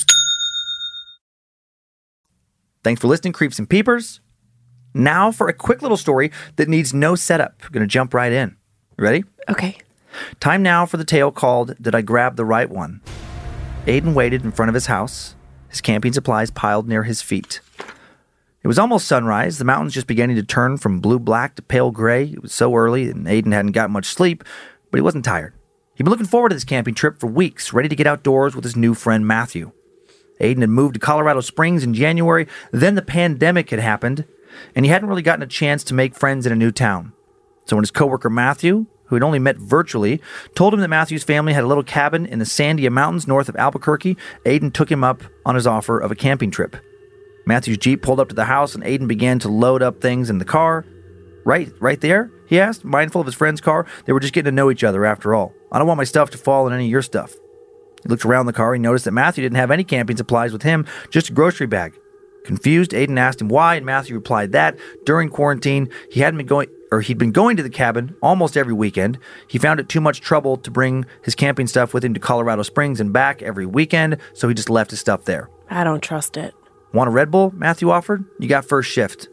Thanks for listening, Creeps and Peepers. Now for a quick little story that needs no setup. I'm Going to jump right in. Ready? Okay. Time now for the tale called Did I Grab the Right One? Aiden waited in front of his house, his camping supplies piled near his feet. It was almost sunrise, the mountains just beginning to turn from blue black to pale gray. It was so early, and Aiden hadn't got much sleep, but he wasn't tired. He'd been looking forward to this camping trip for weeks, ready to get outdoors with his new friend Matthew. Aiden had moved to Colorado Springs in January, then the pandemic had happened, and he hadn't really gotten a chance to make friends in a new town. So when his coworker Matthew, who had only met virtually, told him that Matthew's family had a little cabin in the Sandia Mountains north of Albuquerque, Aiden took him up on his offer of a camping trip. Matthew's Jeep pulled up to the house and Aiden began to load up things in the car. Right, right there? He asked, mindful of his friend's car. They were just getting to know each other after all. I don't want my stuff to fall in any of your stuff. He looked around the car. He noticed that Matthew didn't have any camping supplies with him, just a grocery bag. Confused, Aiden asked him why, and Matthew replied that during quarantine he hadn't been going or he'd been going to the cabin almost every weekend. He found it too much trouble to bring his camping stuff with him to Colorado Springs and back every weekend, so he just left his stuff there. I don't trust it. Want a Red Bull? Matthew offered. You got first shift.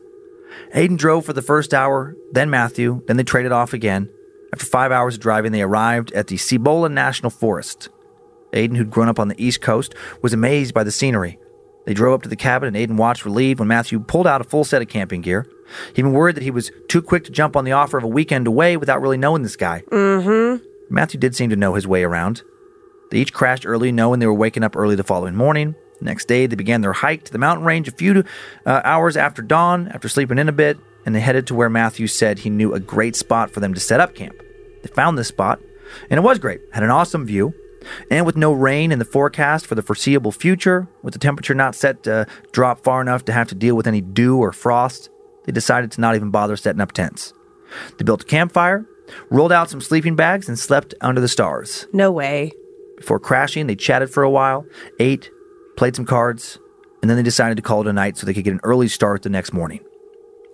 Aiden drove for the first hour, then Matthew, then they traded off again. After five hours of driving, they arrived at the Cibola National Forest. Aiden, who'd grown up on the East Coast, was amazed by the scenery. They drove up to the cabin, and Aiden watched relieved when Matthew pulled out a full set of camping gear. He'd been worried that he was too quick to jump on the offer of a weekend away without really knowing this guy. Mm-hmm. Matthew did seem to know his way around. They each crashed early, knowing they were waking up early the following morning. The next day, they began their hike to the mountain range a few uh, hours after dawn, after sleeping in a bit, and they headed to where Matthew said he knew a great spot for them to set up camp. They found this spot, and it was great. Had an awesome view. And with no rain in the forecast for the foreseeable future, with the temperature not set to drop far enough to have to deal with any dew or frost, they decided to not even bother setting up tents. They built a campfire, rolled out some sleeping bags, and slept under the stars. No way. Before crashing, they chatted for a while, ate, played some cards, and then they decided to call it a night so they could get an early start the next morning.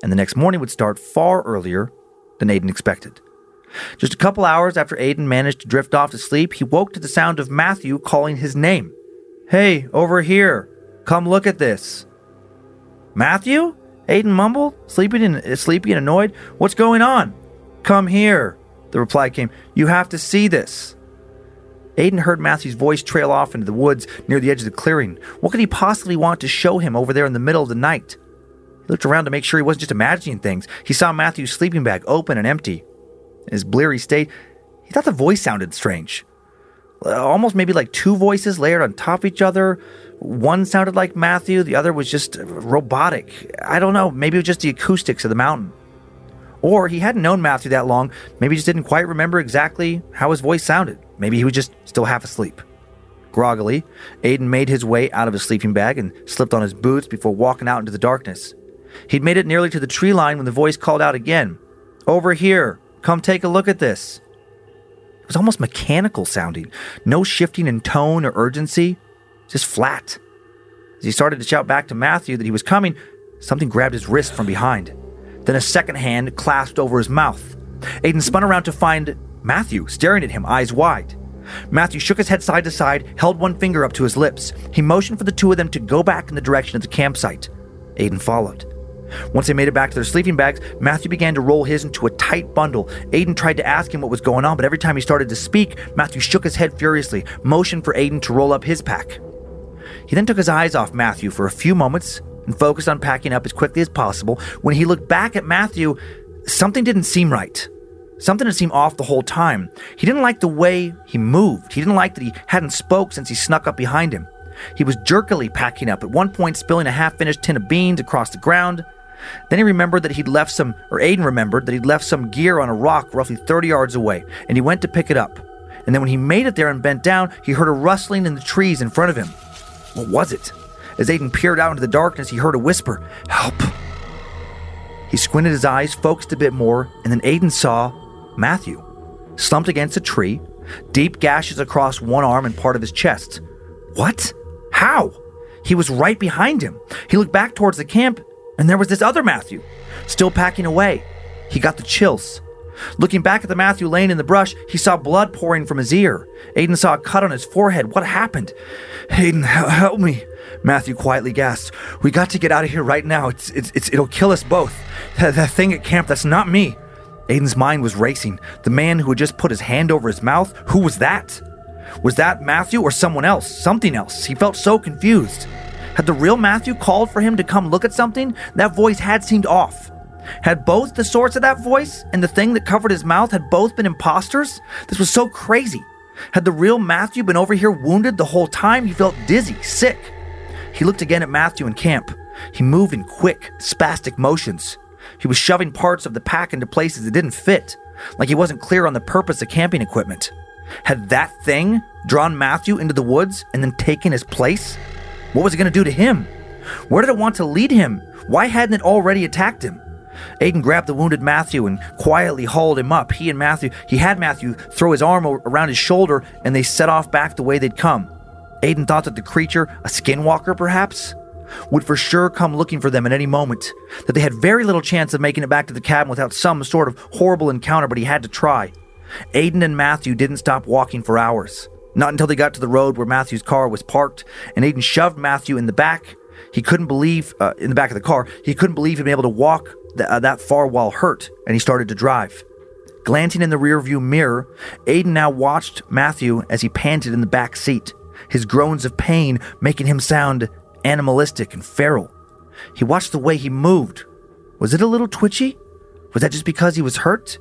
And the next morning would start far earlier than Aiden expected. Just a couple hours after Aiden managed to drift off to sleep, he woke to the sound of Matthew calling his name. Hey, over here. Come look at this. Matthew? Aiden mumbled, sleepy and, uh, sleepy and annoyed. What's going on? Come here. The reply came, You have to see this. Aiden heard Matthew's voice trail off into the woods near the edge of the clearing. What could he possibly want to show him over there in the middle of the night? He looked around to make sure he wasn't just imagining things. He saw Matthew's sleeping bag open and empty. In his bleary state, he thought the voice sounded strange. Uh, almost maybe like two voices layered on top of each other. One sounded like Matthew, the other was just robotic. I don't know, maybe it was just the acoustics of the mountain. Or he hadn't known Matthew that long, maybe he just didn't quite remember exactly how his voice sounded. Maybe he was just still half asleep. Groggily, Aiden made his way out of his sleeping bag and slipped on his boots before walking out into the darkness. He'd made it nearly to the tree line when the voice called out again Over here! Come take a look at this. It was almost mechanical sounding, no shifting in tone or urgency, just flat. As he started to shout back to Matthew that he was coming, something grabbed his wrist from behind. Then a second hand clasped over his mouth. Aiden spun around to find Matthew staring at him, eyes wide. Matthew shook his head side to side, held one finger up to his lips. He motioned for the two of them to go back in the direction of the campsite. Aiden followed. Once they made it back to their sleeping bags, Matthew began to roll his into a tight bundle. Aiden tried to ask him what was going on, but every time he started to speak, Matthew shook his head furiously, motioned for Aiden to roll up his pack. He then took his eyes off Matthew for a few moments and focused on packing up as quickly as possible. When he looked back at Matthew, something didn't seem right. Something had seemed off the whole time. He didn't like the way he moved. He didn't like that he hadn't spoke since he snuck up behind him. He was jerkily packing up, at one point spilling a half-finished tin of beans across the ground. Then he remembered that he'd left some, or Aiden remembered that he'd left some gear on a rock roughly 30 yards away, and he went to pick it up. And then when he made it there and bent down, he heard a rustling in the trees in front of him. What was it? As Aiden peered out into the darkness, he heard a whisper Help! He squinted his eyes, focused a bit more, and then Aiden saw Matthew, slumped against a tree, deep gashes across one arm and part of his chest. What? How? He was right behind him. He looked back towards the camp and there was this other Matthew, still packing away. He got the chills. Looking back at the Matthew laying in the brush, he saw blood pouring from his ear. Aiden saw a cut on his forehead. What happened? Aiden, help me. Matthew quietly gasped. We got to get out of here right now. It's, it's, it's it'll kill us both. That, that thing at camp, that's not me. Aiden's mind was racing. The man who had just put his hand over his mouth, who was that? Was that Matthew or someone else? Something else? He felt so confused. Had the real Matthew called for him to come look at something? That voice had seemed off. Had both the source of that voice and the thing that covered his mouth had both been imposters? This was so crazy. Had the real Matthew been over here wounded the whole time? He felt dizzy, sick. He looked again at Matthew in camp. He moved in quick, spastic motions. He was shoving parts of the pack into places that didn't fit, like he wasn't clear on the purpose of camping equipment. Had that thing drawn Matthew into the woods and then taken his place? What was it going to do to him? Where did it want to lead him? Why hadn't it already attacked him? Aiden grabbed the wounded Matthew and quietly hauled him up. He and Matthew, he had Matthew throw his arm around his shoulder and they set off back the way they'd come. Aiden thought that the creature, a skinwalker perhaps, would for sure come looking for them at any moment, that they had very little chance of making it back to the cabin without some sort of horrible encounter, but he had to try. Aiden and Matthew didn't stop walking for hours. Not until they got to the road where Matthew's car was parked, and Aiden shoved Matthew in the back. He couldn't believe, uh, in the back of the car, he couldn't believe he'd been able to walk th- uh, that far while hurt, and he started to drive. Glancing in the rearview mirror, Aiden now watched Matthew as he panted in the back seat, his groans of pain making him sound animalistic and feral. He watched the way he moved. Was it a little twitchy? Was that just because he was hurt?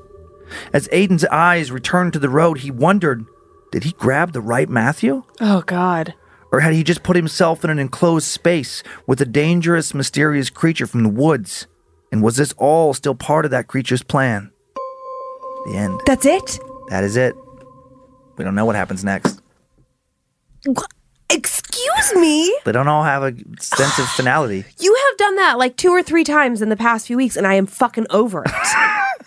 As Aiden's eyes returned to the road, he wondered did he grab the right Matthew? Oh God. Or had he just put himself in an enclosed space with a dangerous, mysterious creature from the woods? And was this all still part of that creature's plan? The end. That's it. That is it. We don't know what happens next. Excuse me. They don't all have a sense of finality. You have done that like two or three times in the past few weeks, and I am fucking over it.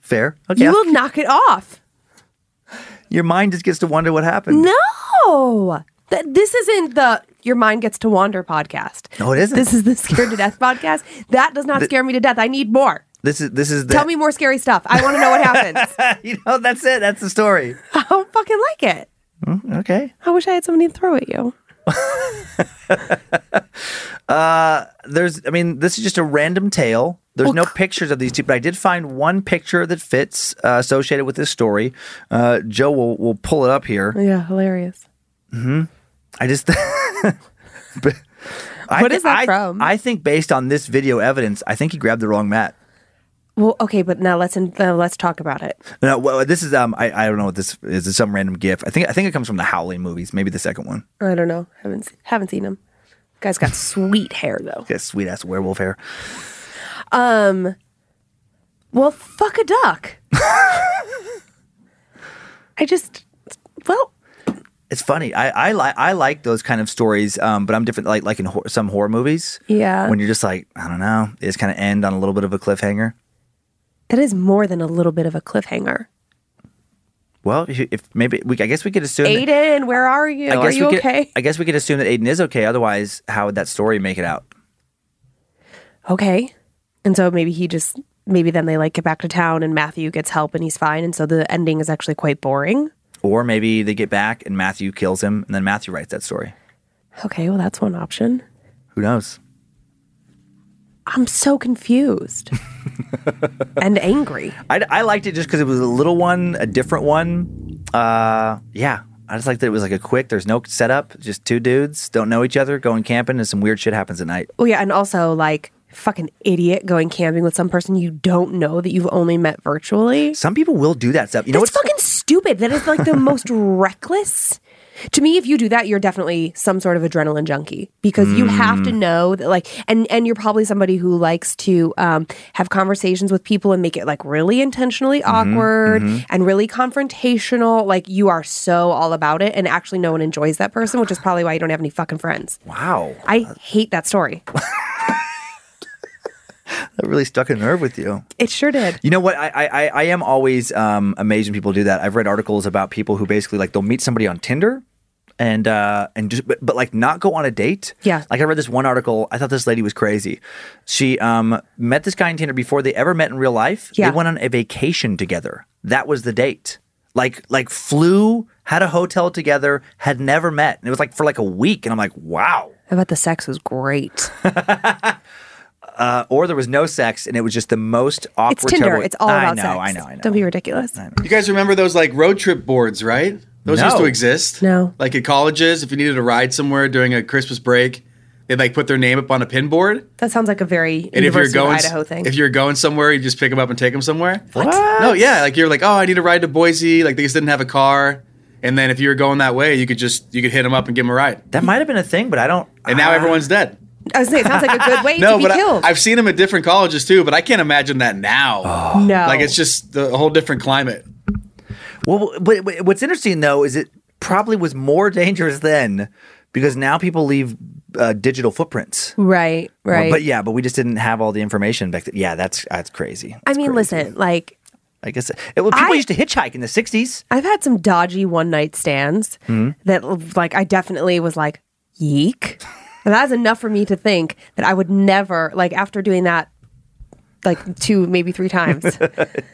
Fair. Okay. you will knock it off. Your mind just gets to wonder what happened. No. Th- This isn't the Your Mind Gets to Wander podcast. No, it isn't. This is the Scared to Death podcast. That does not scare me to death. I need more. This is this is the Tell me more scary stuff. I want to know what happens. you know that's it. That's the story. I don't fucking like it. Hmm, okay. I wish I had somebody to throw at you. Uh, there's I mean this is just a random tale. There's no pictures of these two, but I did find one picture that fits uh, associated with this story. Uh, Joe will will pull it up here. Yeah, hilarious. Hmm. I just. but I What is that I- from? I think based on this video evidence, I think he grabbed the wrong mat. Well, okay, but now let's in, uh, let's talk about it. No, well, this is um, I, I don't know what this is. It's some random gif. I think I think it comes from the Howling movies. Maybe the second one. I don't know. Haven't haven't seen him. Guy's got sweet hair though. Yeah, sweet ass werewolf hair. Um. Well, fuck a duck. I just. Well, It's funny. I I like I like those kind of stories. Um, but I'm different. Like like in hor- some horror movies. Yeah. When you're just like I don't know, they just kind of end on a little bit of a cliffhanger. that is more than a little bit of a cliffhanger. Well, if, if maybe we, I guess we could assume. that- Aiden, where are you? Are you we could, okay? I guess we could assume that Aiden is okay. Otherwise, how would that story make it out? Okay. And so maybe he just maybe then they like get back to town and Matthew gets help and he's fine and so the ending is actually quite boring. Or maybe they get back and Matthew kills him, and then Matthew writes that story. Okay, well that's one option. Who knows? I'm so confused and angry. I, I liked it just because it was a little one, a different one. Uh, yeah, I just liked that it was like a quick. There's no setup, just two dudes don't know each other, going camping, and some weird shit happens at night. Oh yeah, and also like fucking idiot going camping with some person you don't know that you've only met virtually. Some people will do that stuff. You know That's what's fucking stupid. That is like the most reckless. To me, if you do that, you're definitely some sort of adrenaline junkie because you have Mm. to know that, like, and and you're probably somebody who likes to um, have conversations with people and make it like really intentionally Mm-hmm, awkward and really confrontational. Like, you are so all about it, and actually, no one enjoys that person, which is probably why you don't have any fucking friends. wow? I hate that story. That really stuck a nerve with you. It sure did. You know what? I I, I am always um, amazed when people do that. I've read articles about people who basically like they'll meet somebody on Tinder. And uh and just but, but like not go on a date. Yeah. Like I read this one article. I thought this lady was crazy. She um met this guy on Tinder before they ever met in real life. Yeah. They went on a vacation together. That was the date. Like like flew, had a hotel together, had never met. And it was like for like a week. And I'm like, wow. I bet the sex was great. Uh, or there was no sex and it was just the most awkward. It's Tinder. terrible- It's all I know, sex. I know. I know. Don't be ridiculous. You guys remember those like road trip boards, right? Those used to exist. No. Like at colleges, if you needed to ride somewhere during a Christmas break, they'd like put their name up on a pin board. That sounds like a very And if you're going, Idaho thing. if you're going somewhere, you just pick them up and take them somewhere. What? No, yeah, like you're like, oh, I need to ride to Boise. Like they just didn't have a car, and then if you were going that way, you could just you could hit them up and give them a ride. That might have been a thing, but I don't. And now Ah. everyone's dead. I was saying, it sounds like a good way No, to be but killed. I, have seen them at different colleges too. But I can't imagine that now. no, Like it's just the, a whole different climate. Well, but but what's interesting though is it probably was more dangerous then because now people leave uh, digital footprints. right, right. But yeah, but we just didn't have all the information back then. Yeah, that's that's crazy. I mean, crazy. listen, like I guess it, well, people I- used to hitchhike in the '60s. I've had some dodgy one night stands Hmm? that, like, I definitely was like, yeek. And that's enough for me to think that I would never, like, after doing that, like two, maybe three times.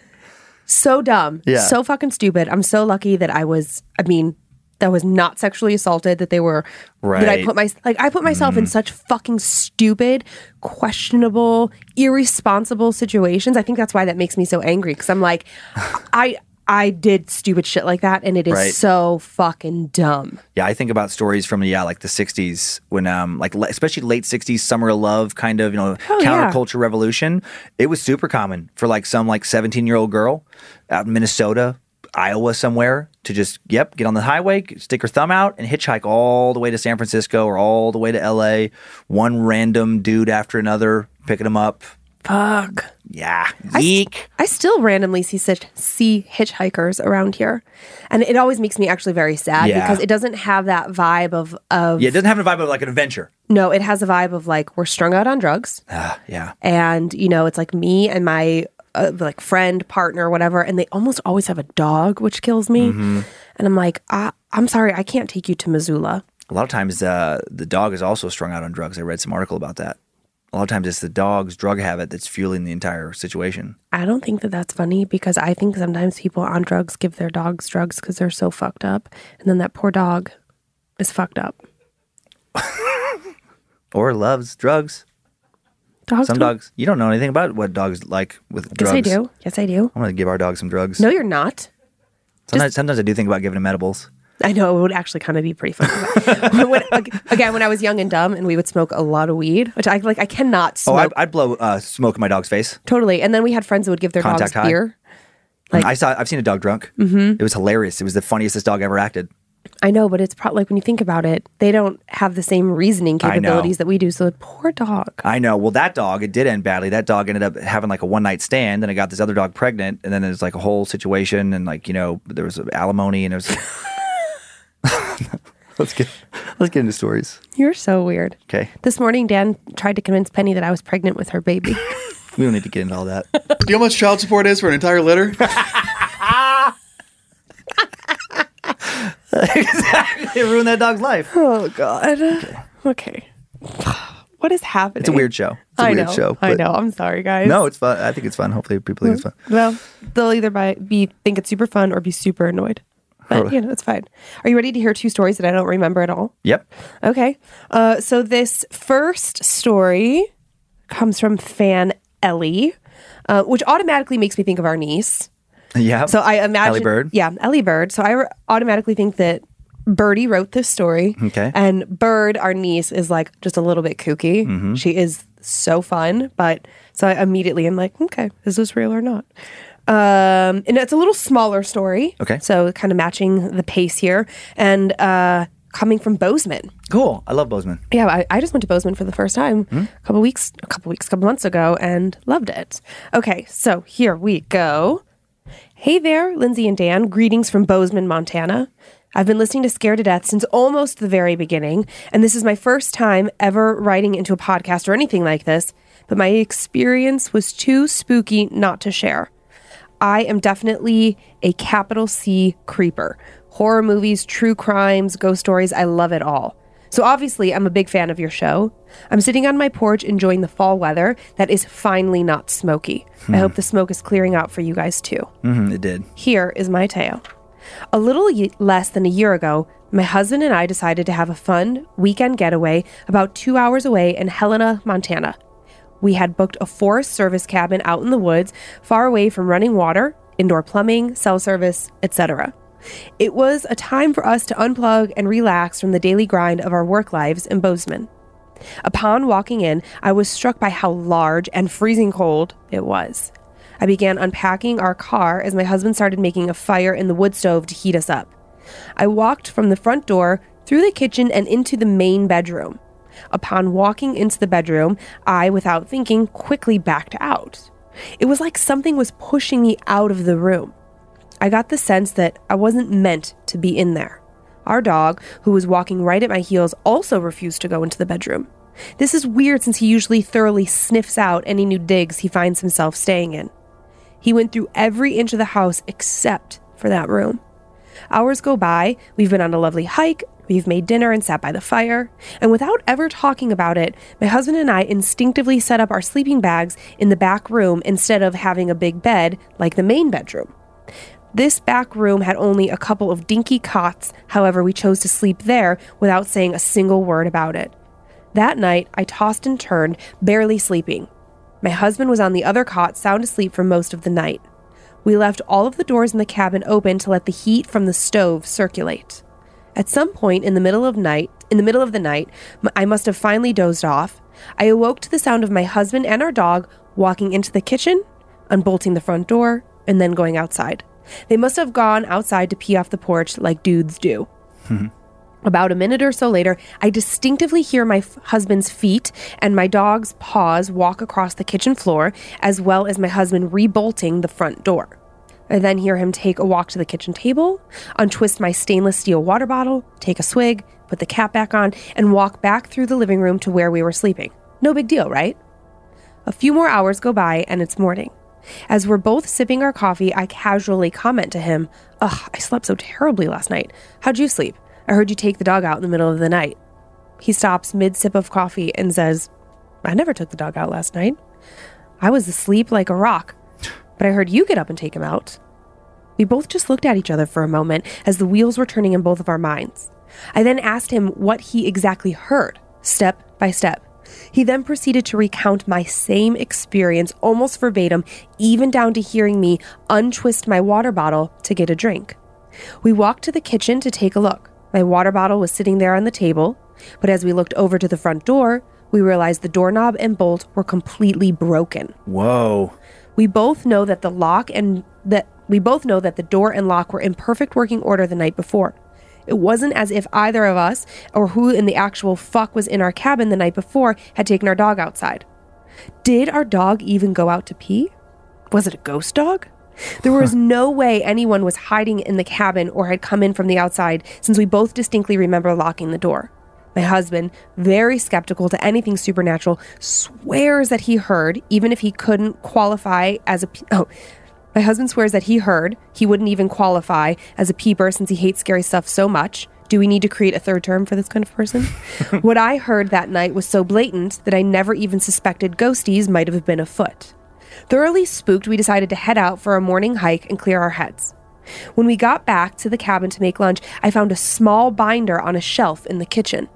so dumb, Yeah. so fucking stupid. I'm so lucky that I was. I mean, that was not sexually assaulted, that they were that I Right. Put my like I put myself in mm. such fucking stupid, questionable, irresponsible situations. I think that's why that makes me so angry because I'm like, I I did stupid shit like that, and it is Right. so fucking dumb. Yeah, I think about stories from yeah, like the '60s when, um, like le- especially late '60s, summer of love, kind of you know Oh, yeah. counterculture revolution. It was super common for like some like 17 year old girl out in Minnesota, Iowa, somewhere to just yep get on the highway, stick her thumb out, and hitchhike all the way to San Francisco or all the way to L.A. One random dude after another picking them up. Fuck. Yeah, I st- I still randomly see such see hitchhikers around here, and it always makes me actually very sad Yeah. because it doesn't have that vibe of of yeah, it doesn't have a vibe of like an adventure. no, it has a vibe of like we're strung out on drugs, Ah, yeah. and you know it's like me and my uh, like friend, partner, whatever, and they almost always have a dog, which kills me, Mm-hmm. and I'm like, I, I'm sorry, I can't take you to Missoula. A lot of times, uh, the dog is also strung out on drugs. I read some article about that. A lot of times, it's the dog's drug habit that's fueling the entire situation. I don't think that that's funny because I think sometimes people on drugs give their dogs drugs because they're so fucked up, and then that poor dog is fucked up. Or loves drugs. Dogs Some dogs, you don't know anything about what dogs like with Yes, drugs. Yes, I do. Yes, I do. I'm going to give our dog some drugs. No, you're not. sometimes, sometimes I do think about giving him edibles. I know it would actually kind of be pretty fun. when, again, when I was young and dumb, and we would smoke a lot of weed, which I like. I cannot Oh, smoke I'd, I'd blow uh, smoke in my dog's face. totally. And then we had friends that would give their Contact dogs high. beer. Like- I saw. I've seen a dog drunk. Mm-hmm. It was hilarious. It was the funniest this dog ever acted. I know, but it's probably like when you think about it, they don't have the same reasoning capabilities that we do. So poor dog. I know. Well, that dog, it did end badly. That dog ended up having like a one night stand, and it got this other dog pregnant, and then there's like a whole situation, and like you know, there was alimony, and it was. Let's get let's get into stories. You're so weird. Okay, This morning, Dan tried to convince Penny that I was pregnant with her baby. we don't need to get into all that. Do you know how much child support is for an entire litter? exactly. it ruined that dog's life. oh God. Okay. What is happening? It's a weird show. It's a I weird know. show. I know. I'm sorry, guys. No, it's fun. I think it's fun. Hopefully, people think it's fun. Well, they'll either by, be think it's super fun or be super annoyed. But Totally. you know, it's fine. Are you ready to hear two stories that I don't remember at all? Yep. Okay. Uh, so this first story comes from fan Ellie, uh, which automatically makes me think of our niece. Yeah. So I imagine Ellie Bird. Yeah, Ellie Bird. So I re- automatically think that Birdie wrote this story. Okay. And Bird, our niece, is like just a little bit kooky. Mm-hmm. She is so fun, but so I immediately am like, okay, is this real or not? Um, and it's a little smaller story. Okay. So kind of matching the pace here, and uh, coming from Bozeman. Cool. I love Bozeman. Yeah, I, I just went to Bozeman for the first time Hmm? a couple weeks, a couple weeks, a couple months ago, and loved it. Okay, so here we go. Hey there, Lindsay and Dan. Greetings from Bozeman, Montana. I've been listening to Scared to Death since almost the very beginning, and this is my first time ever writing into a podcast or anything like this, but my experience was too spooky not to share. I am definitely a capital C creeper. Horror movies, true crimes, ghost stories, I love it all. So obviously, I'm a big fan of your show. I'm sitting on my porch enjoying the fall weather that is finally not smoky. I hope the smoke is clearing out for you guys too. hmm it did. Here is my tale. A little ye- less than a year ago, my husband and I decided to have a fun weekend getaway about two hours away in Helena, Montana. We had booked a Forest Service cabin out in the woods, far away from running water, indoor plumbing, cell service, etc. It was a time for us to unplug and relax from the daily grind of our work lives in Bozeman. Upon walking in, I was struck by how large and freezing cold it was. I began unpacking our car as my husband started making a fire in the wood stove to heat us up. I walked from the front door through the kitchen and into the main bedroom. Upon walking into the bedroom, I, without thinking, quickly backed out. It was like something was pushing me out of the room. I got the sense that I wasn't meant to be in there. Our dog, who was walking right at my heels, also refused to go into the bedroom. This is weird since he usually thoroughly sniffs out any new digs he finds himself staying in. He went through every inch of the house except for that room. Hours go by, we've been on a lovely hike, we've made dinner and sat by the fire, and without ever talking about it, my husband and I instinctively set up our sleeping bags in the back room instead of having a big bed like the main bedroom. This back room had only a couple of dinky cots, however, we chose to sleep there without saying a single word about it. That night, I tossed and turned, barely sleeping. My husband was on the other cot, sound asleep for most of the night. We left all of the doors in the cabin open to let the heat from the stove circulate. At some point in the middle of night, in the middle of the night, I must have finally dozed off. I awoke to the sound of my husband and our dog walking into the kitchen, unbolting the front door, and then going outside. They must have gone outside to pee off the porch like dudes do. Hmm. About a minute or so later, I distinctively hear my f- husband's feet and my dog's paws walk across the kitchen floor, as well as my husband rebolting the front door. I then hear him take a walk to the kitchen table, untwist my stainless steel water bottle, take a swig, put the cap back on, and walk back through the living room to where we were sleeping. No big deal, right? A few more hours go by and it's morning. As we're both sipping our coffee, I casually comment to him, Ugh, I slept so terribly last night. How'd you sleep? I heard you take the dog out in the middle of the night. He stops mid sip of coffee and says, I never took the dog out last night. I was asleep like a rock, but I heard you get up and take him out. We both just looked at each other for a moment as the wheels were turning in both of our minds. I then asked him what he exactly heard, step by step. He then proceeded to recount my same experience almost verbatim, even down to hearing me untwist my water bottle to get a drink. We walked to the kitchen to take a look. My water bottle was sitting there on the table, but as we looked over to the front door, we realized the doorknob and bolt were completely broken. Whoa. We both know that the lock and that we both know that the door and lock were in perfect working order the night before. It wasn't as if either of us or who in the actual fuck was in our cabin the night before had taken our dog outside. Did our dog even go out to pee? Was it a ghost dog? There was no way anyone was hiding in the cabin or had come in from the outside since we both distinctly remember locking the door. My husband, very skeptical to anything supernatural, swears that he heard, even if he couldn't qualify as a. Oh, my husband swears that he heard, he wouldn't even qualify as a peeper since he hates scary stuff so much. Do we need to create a third term for this kind of person? what I heard that night was so blatant that I never even suspected ghosties might have been afoot. Thoroughly spooked, we decided to head out for a morning hike and clear our heads. When we got back to the cabin to make lunch, I found a small binder on a shelf in the kitchen.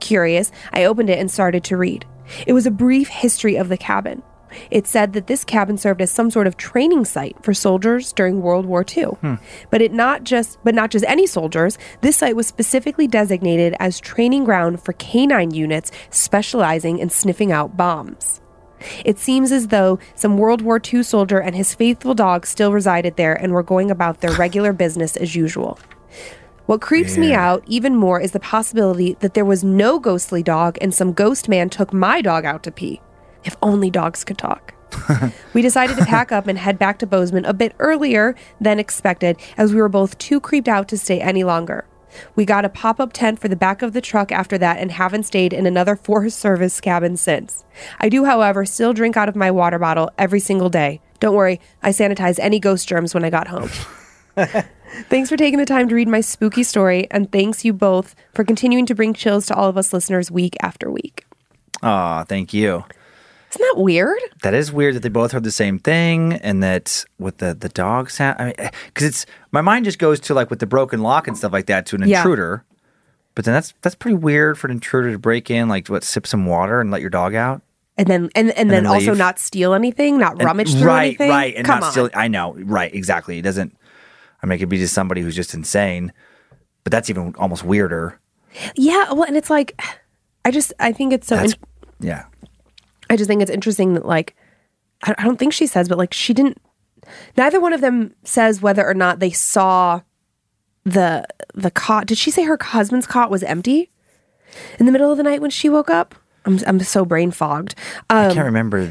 Curious, I opened it and started to read. It was a brief history of the cabin. It said that this cabin served as some sort of training site for soldiers during World War II. Hmm. But it not just but not just any soldiers. This site was specifically designated as training ground for canine units specializing in sniffing out bombs. It seems as though some World War II soldier and his faithful dog still resided there and were going about their regular business as usual. What creeps me out even more is the possibility that there was no ghostly dog and some ghost man took my dog out to pee. If only dogs could talk. we decided to pack up and head back to Bozeman a bit earlier than expected as we were both too creeped out to stay any longer. We got a pop up tent for the back of the truck after that and haven't stayed in another Forest Service cabin since. I do, however, still drink out of my water bottle every single day. Don't worry, I sanitized any ghost germs when I got home. Thanks for taking the time to read my spooky story, and thanks you both for continuing to bring chills to all of us listeners week after week. Aw, thank you. Isn't that weird? That is weird that they both heard the same thing, and that with the the dog sound. I mean, eh, because it's my mind just goes to like with the broken lock and stuff like that to an Yeah. intruder. But then that's that's pretty weird for an intruder to break in, like what, sip some water and let your dog out. And then and, and, then, then also not steal anything, not And- rummage through right, anything. right, and Come not on. steal. I know, right, exactly. It doesn't. I mean, it could be just somebody who's just insane, but that's even almost weirder. Yeah, well, and it's like, I just I think it's so. In- yeah, I just think it's interesting that like, I, I don't think she says, but like she didn't. Neither one of them says whether or not they saw the the cot. Did she say her husband's cot was empty in the middle of the night when she woke up? I'm I'm so brain fogged. I Um, can't remember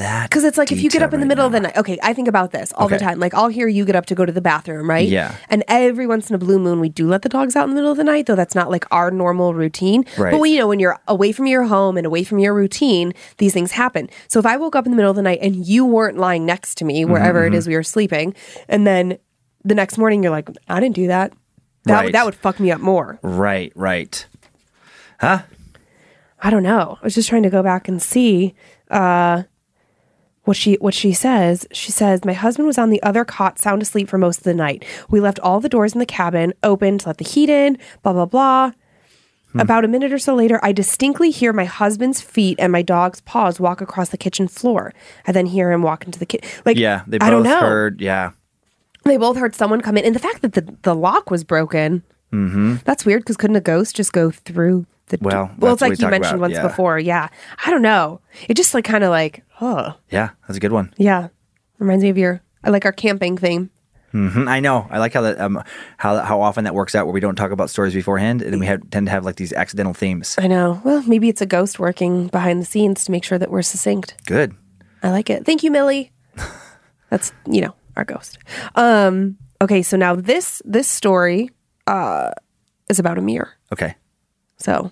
that Because it's like if you get up in the right middle of the night. Okay, I think about this all the time. Like I'll hear you get up to go to the bathroom, right? Yeah. And every once in a blue moon, we do let the dogs out in the middle of the night, though that's not like our normal routine. Right. But when, you know, when you're away from your home and away from your routine, these things happen. So if I woke up in the middle of the night and you weren't lying next to me, wherever Mm-hmm, it is we were sleeping, and then the next morning you're like, I didn't do that. That Right. would that would fuck me up more. Right, right. Huh? I don't know. I was just trying to go back and see uh, what she what she says she says my husband was on the other cot sound asleep for most of the night we left all the doors in the cabin open to let the heat in blah blah blah Hmm. about a minute or so later i distinctly hear my husband's feet and my dog's paws walk across the kitchen floor i then hear him walk into the kitchen like Yeah, they i don't both know heard. Yeah, they both heard someone come in and the fact that the, the lock was broken mm-hmm. that's weird because couldn't a ghost just go through the Well, well it's we like you mentioned about, once yeah. before yeah i don't know it just like kind of like oh. yeah, that's a good one. yeah reminds me of your i like our camping theme Mhm, I know. I like how that um how how often that works out where we don't talk about stories beforehand and then we have, tend to have like these accidental themes. I know. Well, maybe it's a ghost working behind the scenes to make sure that we're succinct. Good. I like it. Thank you, Millie. That's you know our ghost. Um. Okay. So now this this story uh is about a mirror. Okay. So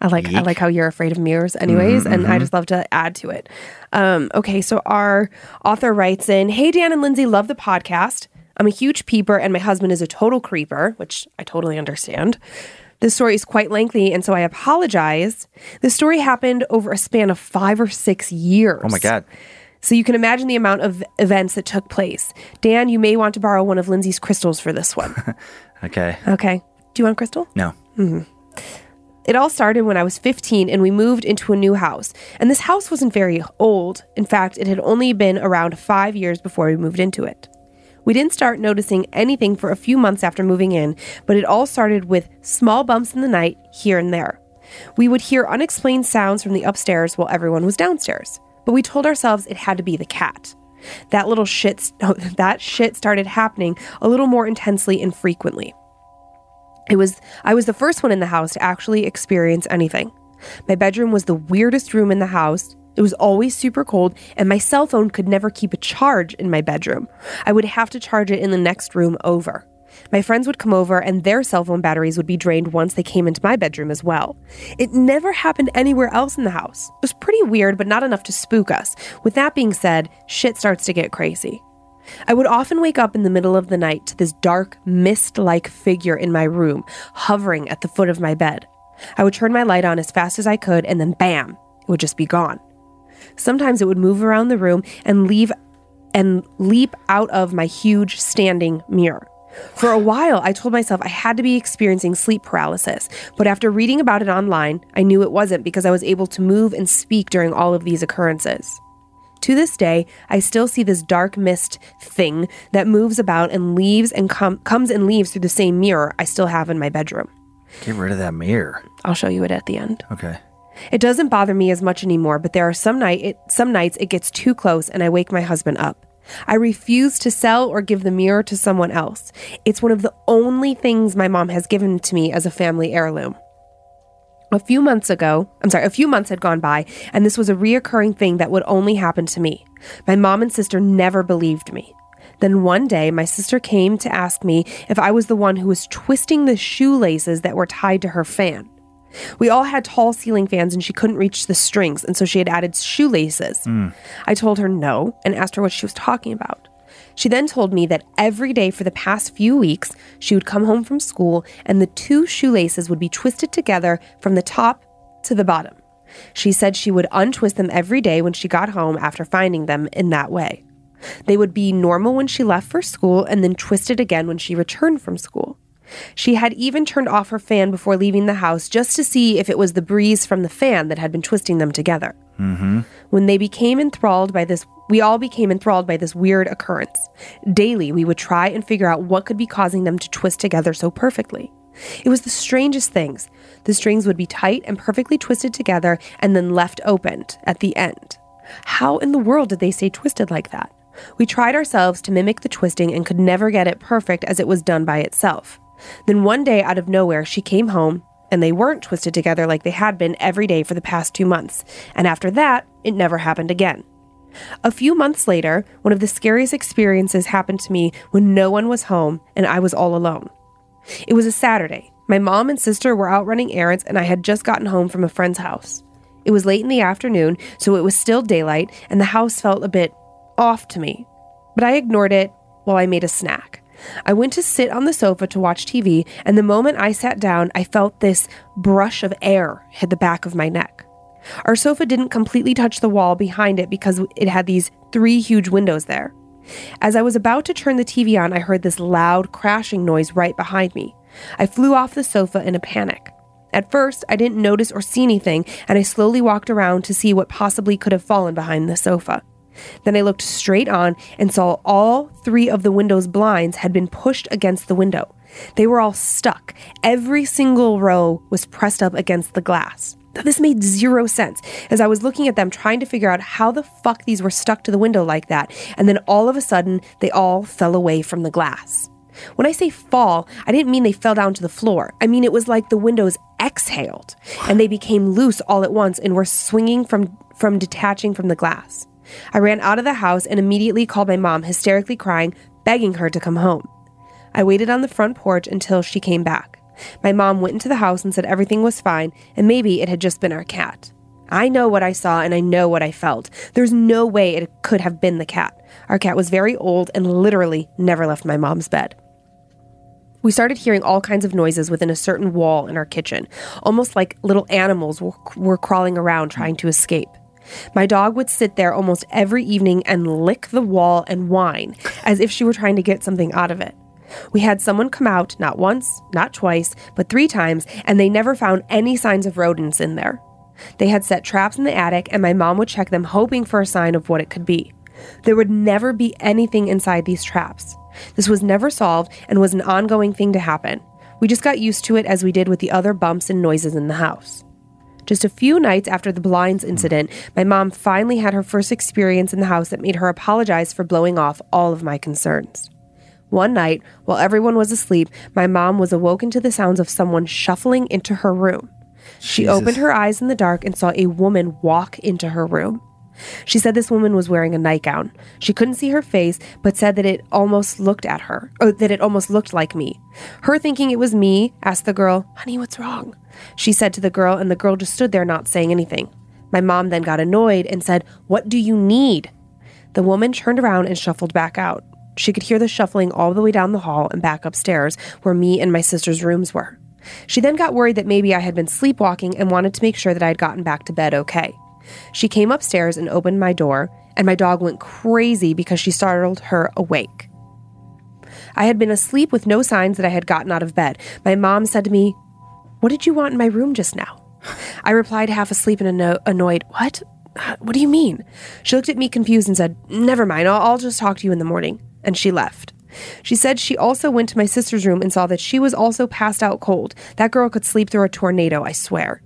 I like I like how you're afraid of mirrors, anyways, and I just love to add to it. Um, okay, so our author writes in, "Hey Dan and Lindsay, love the podcast. I'm a huge peeper, and my husband is a total creeper, which I totally understand." This story is quite lengthy, and so I apologize. This story happened over a span of five or six years. Oh my god. So you can imagine the amount of events that took place. Dan, you may want to borrow one of Lindsay's crystals for this one. Okay. okay. Do you want crystal? No. It all started when I was 15 and we moved into a new house. And this house wasn't very old. In fact, it had only been around five years before we moved into it. We didn't start noticing anything for a few months after moving in, but it all started with small bumps in the night here and there. We would hear unexplained sounds from the upstairs while everyone was downstairs, but we told ourselves it had to be the cat. That little shit, that shit started happening a little more intensely and frequently. It was I was the first one in the house to actually experience anything. My bedroom was the weirdest room in the house. It was always super cold, and my cell phone could never keep a charge in my bedroom. I would have to charge it in the next room over. My friends would come over, and their cell phone batteries would be drained once they came into my bedroom as well. It never happened anywhere else in the house. It was pretty weird, but not enough to spook us. With that being said, shit starts to get crazy. I would often wake up in the middle of the night to this dark, mist like figure in my room, hovering at the foot of my bed. I would turn my light on as fast as I could, and then bam, it would just be gone. Sometimes it would move around the room and leave and leap out of my huge standing mirror. For a while, I told myself I had to be experiencing sleep paralysis, but after reading about it online, I knew it wasn't because I was able to move and speak during all of these occurrences. To this day, I still see this dark mist thing that moves about and leaves and com- comes and leaves through the same mirror I still have in my bedroom. Get rid of that mirror. I'll show you it at the end. Okay. It doesn't bother me as much anymore, but there are some night it, some nights it gets too close and I wake my husband up. I refuse to sell or give the mirror to someone else. It's one of the only things my mom has given to me as a family heirloom. A few months ago, I'm sorry, a few months had gone by, and this was a reoccurring thing that would only happen to me. My mom and sister never believed me. Then one day, my sister came to ask me if I was the one who was twisting the shoelaces that were tied to her fan. We all had tall ceiling fans and she couldn't reach the strings, and so she had added shoelaces. Hmm. I told her no and asked her what she was talking about. She then told me that every day for the past few weeks, she would come home from school and the two shoelaces would be twisted together from the top to the bottom. She said she would untwist them every day when she got home after finding them in that way. They would be normal when she left for school and then twisted again when she returned from school. She had even turned off her fan before leaving the house just to see if it was the breeze from the fan that had been twisting them together. Mm-hmm. When they became enthralled by this, we all became enthralled by this weird occurrence. Daily, we would try and figure out what could be causing them to twist together so perfectly. It was the strangest things. The strings would be tight and perfectly twisted together and then left opened at the end. How in the world did they stay twisted like that? We tried ourselves to mimic the twisting and could never get it perfect as it was done by itself. Then one day, out of nowhere, she came home and they weren't twisted together like they had been every day for the past two months. And after that, it never happened again. A few months later, one of the scariest experiences happened to me when no one was home and I was all alone. It was a Saturday. My mom and sister were out running errands, and I had just gotten home from a friend's house. It was late in the afternoon, so it was still daylight, and the house felt a bit off to me. But I ignored it while I made a snack. I went to sit on the sofa to watch TV, and the moment I sat down, I felt this brush of air hit the back of my neck. Our sofa didn't completely touch the wall behind it because it had these three huge windows there. As I was about to turn the TV on, I heard this loud crashing noise right behind me. I flew off the sofa in a panic. At first, I didn't notice or see anything, and I slowly walked around to see what possibly could have fallen behind the sofa. Then I looked straight on and saw all three of the window's blinds had been pushed against the window. They were all stuck. Every single row was pressed up against the glass. Now, this made zero sense as I was looking at them trying to figure out how the fuck these were stuck to the window like that, and then all of a sudden, they all fell away from the glass. When I say fall, I didn't mean they fell down to the floor. I mean it was like the windows exhaled and they became loose all at once and were swinging from from detaching from the glass. I ran out of the house and immediately called my mom, hysterically crying, begging her to come home. I waited on the front porch until she came back. My mom went into the house and said everything was fine and maybe it had just been our cat. I know what I saw and I know what I felt. There's no way it could have been the cat. Our cat was very old and literally never left my mom's bed. We started hearing all kinds of noises within a certain wall in our kitchen, almost like little animals were, were crawling around trying to escape. My dog would sit there almost every evening and lick the wall and whine as if she were trying to get something out of it. We had someone come out not once, not twice, but three times, and they never found any signs of rodents in there. They had set traps in the attic, and my mom would check them, hoping for a sign of what it could be. There would never be anything inside these traps. This was never solved and was an ongoing thing to happen. We just got used to it as we did with the other bumps and noises in the house. Just a few nights after the blinds hmm. incident, my mom finally had her first experience in the house that made her apologize for blowing off all of my concerns. One night, while everyone was asleep, my mom was awoken to the sounds of someone shuffling into her room. She Jesus. opened her eyes in the dark and saw a woman walk into her room. She said this woman was wearing a nightgown. She couldn't see her face, but said that it almost looked at her, or that it almost looked like me. Her thinking it was me, asked the girl, Honey, what's wrong? She said to the girl, and the girl just stood there not saying anything. My mom then got annoyed and said, What do you need? The woman turned around and shuffled back out. She could hear the shuffling all the way down the hall and back upstairs, where me and my sister's rooms were. She then got worried that maybe I had been sleepwalking and wanted to make sure that I had gotten back to bed okay. She came upstairs and opened my door, and my dog went crazy because she startled her awake. I had been asleep with no signs that I had gotten out of bed. My mom said to me, What did you want in my room just now? I replied, half asleep and anno- annoyed, What? What do you mean? She looked at me confused and said, Never mind, I'll, I'll just talk to you in the morning. And she left. She said she also went to my sister's room and saw that she was also passed out cold. That girl could sleep through a tornado, I swear.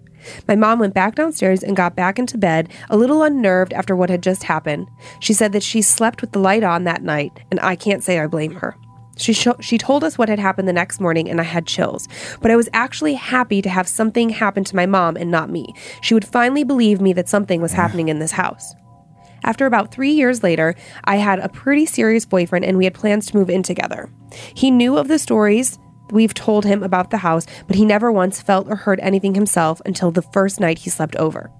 My mom went back downstairs and got back into bed, a little unnerved after what had just happened. She said that she slept with the light on that night, and I can't say I blame her. She, sho- she told us what had happened the next morning, and I had chills. But I was actually happy to have something happen to my mom and not me. She would finally believe me that something was happening in this house. After about three years later, I had a pretty serious boyfriend and we had plans to move in together. He knew of the stories we've told him about the house, but he never once felt or heard anything himself until the first night he slept over.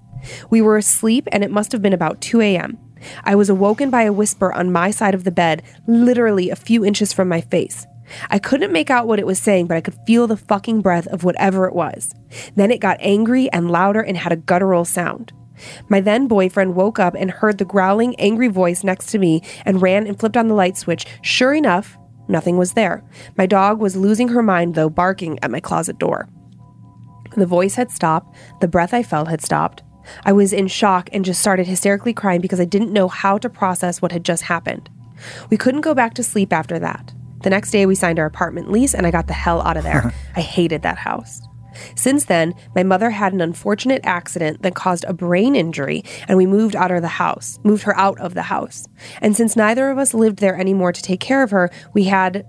We were asleep and it must have been about 2 a.m. I was awoken by a whisper on my side of the bed, literally a few inches from my face. I couldn't make out what it was saying, but I could feel the fucking breath of whatever it was. Then it got angry and louder and had a guttural sound. My then boyfriend woke up and heard the growling, angry voice next to me and ran and flipped on the light switch. Sure enough, nothing was there. My dog was losing her mind, though, barking at my closet door. The voice had stopped, the breath I felt had stopped. I was in shock and just started hysterically crying because I didn't know how to process what had just happened. We couldn't go back to sleep after that. The next day, we signed our apartment lease and I got the hell out of there. I hated that house. Since then, my mother had an unfortunate accident that caused a brain injury, and we moved out of the house, moved her out of the house. And since neither of us lived there anymore to take care of her, we had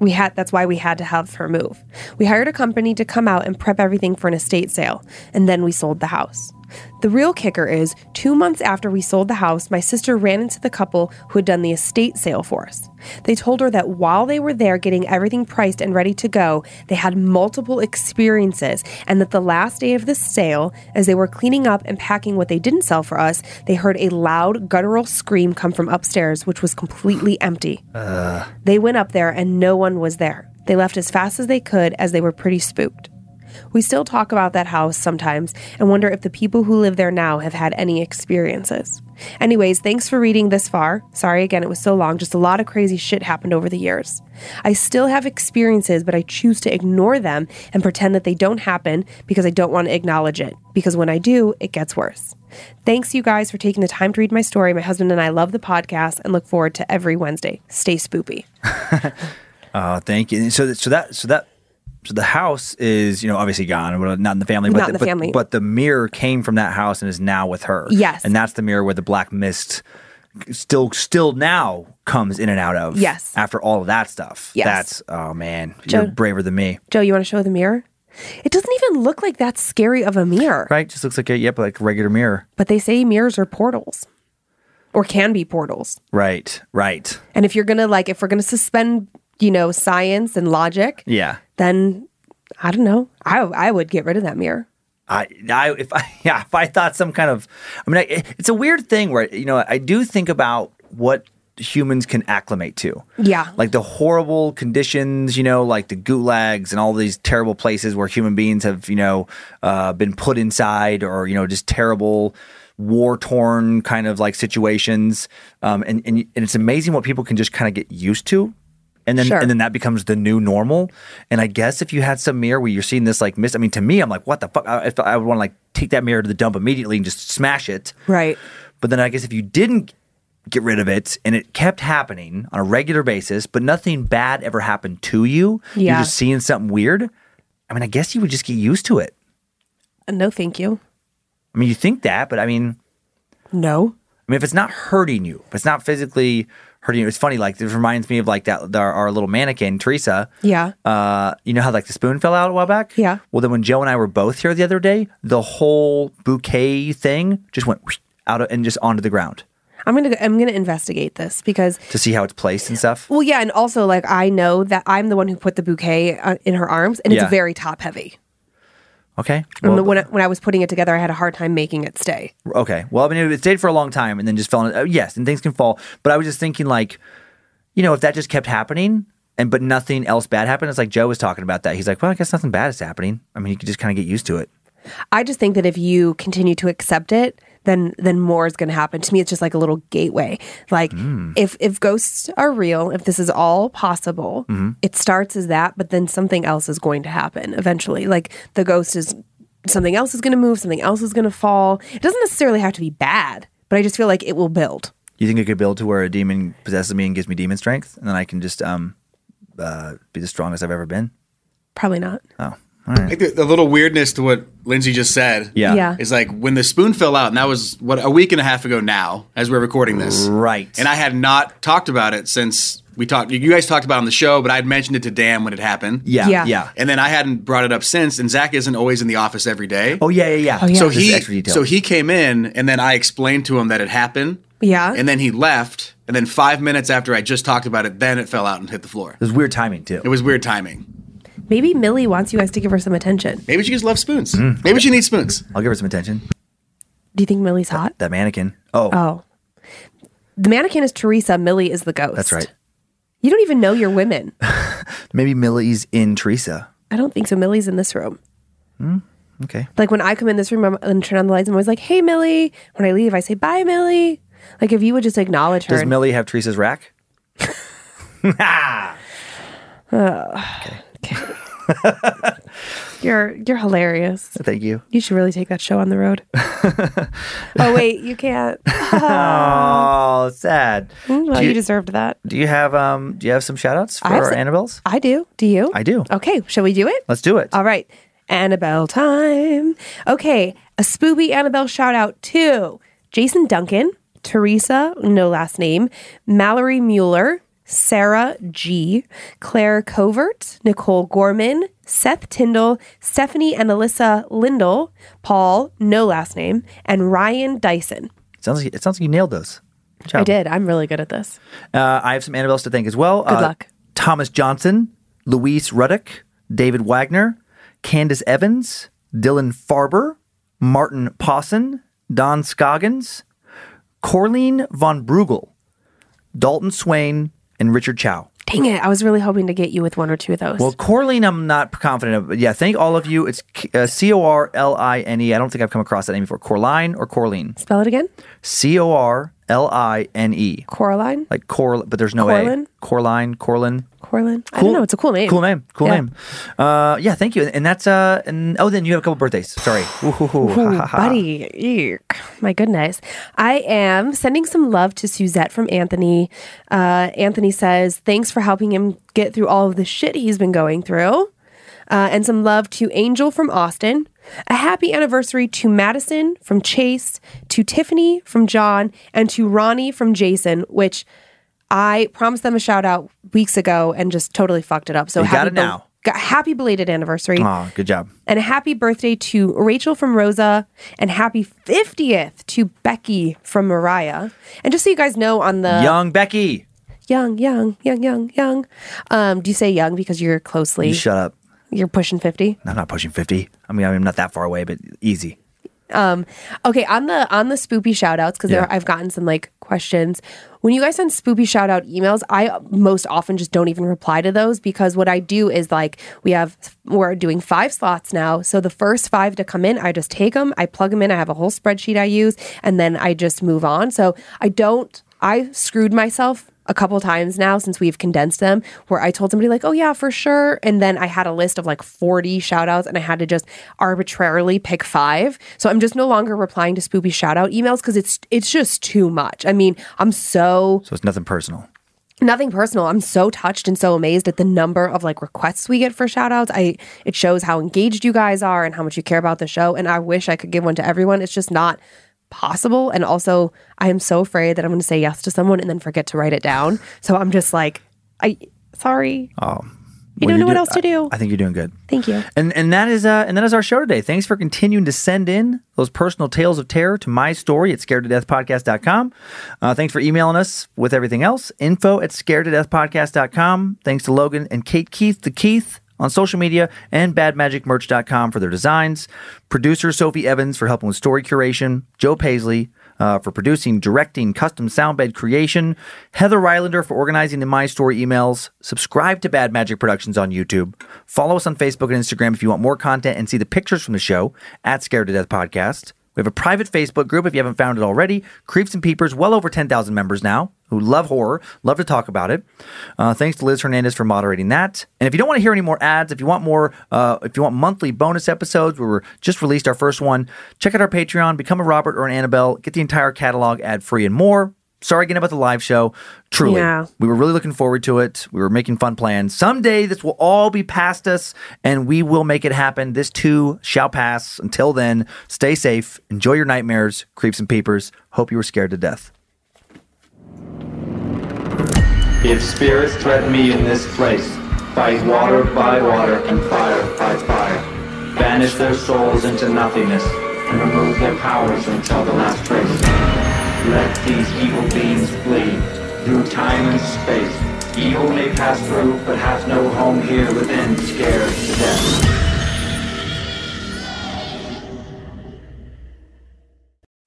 we had that's why we had to have her move. We hired a company to come out and prep everything for an estate sale, and then we sold the house. The real kicker is, two months after we sold the house, my sister ran into the couple who had done the estate sale for us. They told her that while they were there getting everything priced and ready to go, they had multiple experiences, and that the last day of the sale, as they were cleaning up and packing what they didn't sell for us, they heard a loud, guttural scream come from upstairs, which was completely empty. Uh. They went up there and no one was there. They left as fast as they could as they were pretty spooked. We still talk about that house sometimes and wonder if the people who live there now have had any experiences. Anyways, thanks for reading this far. Sorry again, it was so long. Just a lot of crazy shit happened over the years. I still have experiences, but I choose to ignore them and pretend that they don't happen because I don't want to acknowledge it. Because when I do, it gets worse. Thanks, you guys, for taking the time to read my story. My husband and I love the podcast and look forward to every Wednesday. Stay spoopy. Oh, thank you. So, so that, so that, so the house is, you know, obviously gone, not in the family, but Not in the but, family. but the mirror came from that house and is now with her. Yes. and that's the mirror where the black mist still, still now comes in and out of. Yes. after all of that stuff. Yes. that's oh man, Joe- you're braver than me. Joe, you want to show the mirror? It doesn't even look like that scary of a mirror. Right, just looks like a yep, like a regular mirror. But they say mirrors are portals or can be portals. Right, right. And if you're going to like, if we're going to suspend, you know, science and logic, Yeah. then I don't know. I, I would get rid of that mirror. I, I, if I, yeah, if I thought some kind of, I mean, I, it's a weird thing where you know I do think about what humans can acclimate to. Yeah. like the horrible conditions, you know, like the gulags and all these terrible places where human beings have, you know, uh, been put inside, or you know, just terrible war torn kind of like situations. Um, and, and and it's amazing what people can just kind of get used to. And then, Sure. and then that becomes the new normal. And I guess if you had some mirror where you're seeing this like mist, I mean, to me, I'm like, what the fuck? I, if I would want to like take that mirror to the dump immediately and just smash it. Right. But then I guess if you didn't get rid of it and it kept happening on a regular basis, but nothing bad ever happened to you, you're just seeing something weird. I mean, I guess you would just get used to it. Uh, No, thank you. I mean, you think that, but I mean, No. I mean, if it's not hurting you, if it's not physically hurting you, it's funny. Like this reminds me of like that our, our little mannequin Teresa. Yeah. Uh, you know how like the spoon fell out a while back? Yeah. Well, then when Joe and I were both here the other day, the whole bouquet thing just went out of, and just onto the ground I'm going to I'm to investigate this because to see how it's placed and stuff. well yeah and also like I know that I'm the one who put the bouquet uh, in her arms and Yeah. it's very top heavy. Okay. And when I, when I was putting it together I had a hard time making it stay. Okay. Well, I mean, it stayed for a long time and then just fell. In, uh, yes, and things can fall. But I was just thinking, like, you know, if that just kept happening and but nothing else bad happened, it's like Joe was talking about that. He's like, well, I guess nothing bad is happening. I mean, you could just kind of get used to it. I just think that if you continue to accept it, then then more is going to happen. To me, it's just like a little gateway. Like if if ghosts are real, if this is all possible, it starts as that, but then something else is going to happen eventually. Like the ghost is something else is going to move, something else is going to fall. It doesn't necessarily have to be bad, but I just feel like it will build. You think it could build to where a demon possesses me and gives me demon strength, and then I can just um, uh, be the strongest I've ever been? Probably not. Oh, I think the, the little weirdness to what Lindsay just said. yeah. Yeah. Is like when the spoon fell out, and that was what a week and a half ago now, as we're recording this. Right. And I had not talked about it since we talked. You guys talked about it on the show, but I had mentioned it to Dan when it happened. Yeah. Yeah. Yeah. And then I hadn't brought it up since. And Zach isn't always in the office every day. Oh yeah, yeah, yeah. Oh, yeah. so This he so he came in, and then I explained to him that it happened. Yeah. And then he left, and then five minutes after I just talked about it, then it fell out and hit the floor. It was weird timing too. It was weird timing. Maybe Millie wants you guys to give her some attention. Maybe she just loves spoons. Mm. Maybe she needs spoons. I'll give her some attention. Do you think Millie's hot? That mannequin. Oh, Oh. The mannequin is Teresa, Millie is the ghost. that's right. You don't even know your women. Maybe Millie's in Teresa. I don't think so. Millie's in this room. Okay. Like when I come in this room I'm- and turn on the lights, I'm always like, "Hey, Millie." When I leave, I say, "Bye, Millie." Like if you would just acknowledge her. Does and- Millie have Teresa's rack? you're you're hilarious. Thank you. You should really take that show on the road. oh wait, you can't. Oh, sad. Well, you you- deserved that. Do you have um? Do you have some shout outs for our some- Annabelles? I do. Do you? I do. Okay, shall we do it? Let's do it. All right. Annabelle time. Okay. A spooby Annabelle shout out to Jason Duncan, Teresa, no last name, Mallory Mueller, Sarah G, Claire Covert, Nicole Gorman, Seth Tyndall, Stephanie and Alyssa Lindell, Paul, no last name, and Ryan Dyson. Sounds like it sounds like you nailed those. I did. I'm really good at this. Uh, I have some Annabelles to thank as well. Good Uh, luck. Thomas Johnson, Luis Ruddick, David Wagner, Candace Evans, Dylan Farber, Martin Posson, Don Scoggins, Corline von Brugel, Dalton Swain, and Richard Chow. Dang it! I was really hoping to get you with one or two of those. Well, Corline, I'm not confident of. But yeah, thank all of you. It's uh, C O R L I N E. I don't think I've come across that name before. Corline or Corline? Spell it again. C O R L I N E. Coraline. Like Cor, but there's no Corlin? A. Corline, Corlin. Corlin. I don't know. It's a cool name. Cool name. Cool Yeah. name. Uh, yeah, thank you. And that's uh, and oh, then you have a couple birthdays. Sorry, Ooh, hoo, hoo. Ha, Ooh, ha, ha. buddy, Eek. my goodness. I am sending some love to Suzette from Anthony. Uh, Anthony says, thanks for helping him get through all of the shit he's been going through. Uh, and some love to Angel from Austin. A happy anniversary to Madison from Chase, to Tiffany from John, and to Ronnie from Jason, which I promised them a shout out weeks ago and just totally fucked it up. So You got happy it now. got- happy belated anniversary. Aw, good job. And a happy birthday to Rachel from Rosa and happy 50th to Becky from Mariah. And just so you guys know on the Young Becky. young, young, young, young, young. Um, do you say young because you're closely You shut up. You're pushing 50? I'm not pushing 50. I mean, I'm not that far away, but easy. Um, Okay, on the on the spoopy shout outs, because Yeah. I've gotten some like questions. When you guys send spoopy shout out emails, I most often just don't even reply to those because what I do is like we have we're doing five slots now. So the first five to come in, I just take them, I plug them in, I have a whole spreadsheet I use, and then I just move on. So I don't I screwed myself a couple times now since we've condensed them where I told somebody like, "Oh yeah, for sure." And then I had a list of like 40 shout outs and I had to just arbitrarily pick 5. So I'm just no longer replying to spoopy shout out emails cuz it's it's just too much. I mean, I'm so So it's nothing personal. nothing personal. I'm so touched and so amazed at the number of like requests we get for shout outs. I it shows how engaged you guys are and how much you care about the show and I wish I could give one to everyone. It's just not possible and also I am so afraid that I'm going to say yes to someone and then forget to write it down. So I'm just like I sorry. Oh, You well, don't know what else to do. I, I think you're doing good. Thank you. And and that is uh and that is our show today. Thanks for continuing to send in those personal tales of terror to my story at scared to death podcast.com. Uh, thanks for emailing us with everything else. Info at scared to death podcast.com. Thanks to Logan and Kate Keith the Keith on social media and badmagicmerch.com for their designs. Producer Sophie Evans for helping with story curation. Joe Paisley uh, for producing, directing, custom soundbed creation. Heather Rylander for organizing the My Story emails. Subscribe to Bad Magic Productions on YouTube. Follow us on Facebook and Instagram if you want more content and see the pictures from the show at Scared to Death Podcast. We have a private Facebook group if you haven't found it already. Creeps and Peepers, well over 10,000 members now who love horror, love to talk about it. Uh, thanks to Liz Hernandez for moderating that. And if you don't want to hear any more ads, if you want more, uh, if you want monthly bonus episodes, we just released our first one, check out our Patreon, become a Robert or an Annabelle, get the entire catalog ad free and more. Sorry again about the live show. Truly, Yeah. we were really looking forward to it. We were making fun plans. Someday this will all be past us and we will make it happen. This too shall pass. Until then, stay safe. Enjoy your nightmares, creeps and peepers. Hope you were scared to death. If spirits threaten me in this place, fight water by water and fire by fire. Banish their souls into nothingness and remove their powers until the last trace. Let these evil beings flee through time and space. Evil may pass through, but has no home here within, scared to death.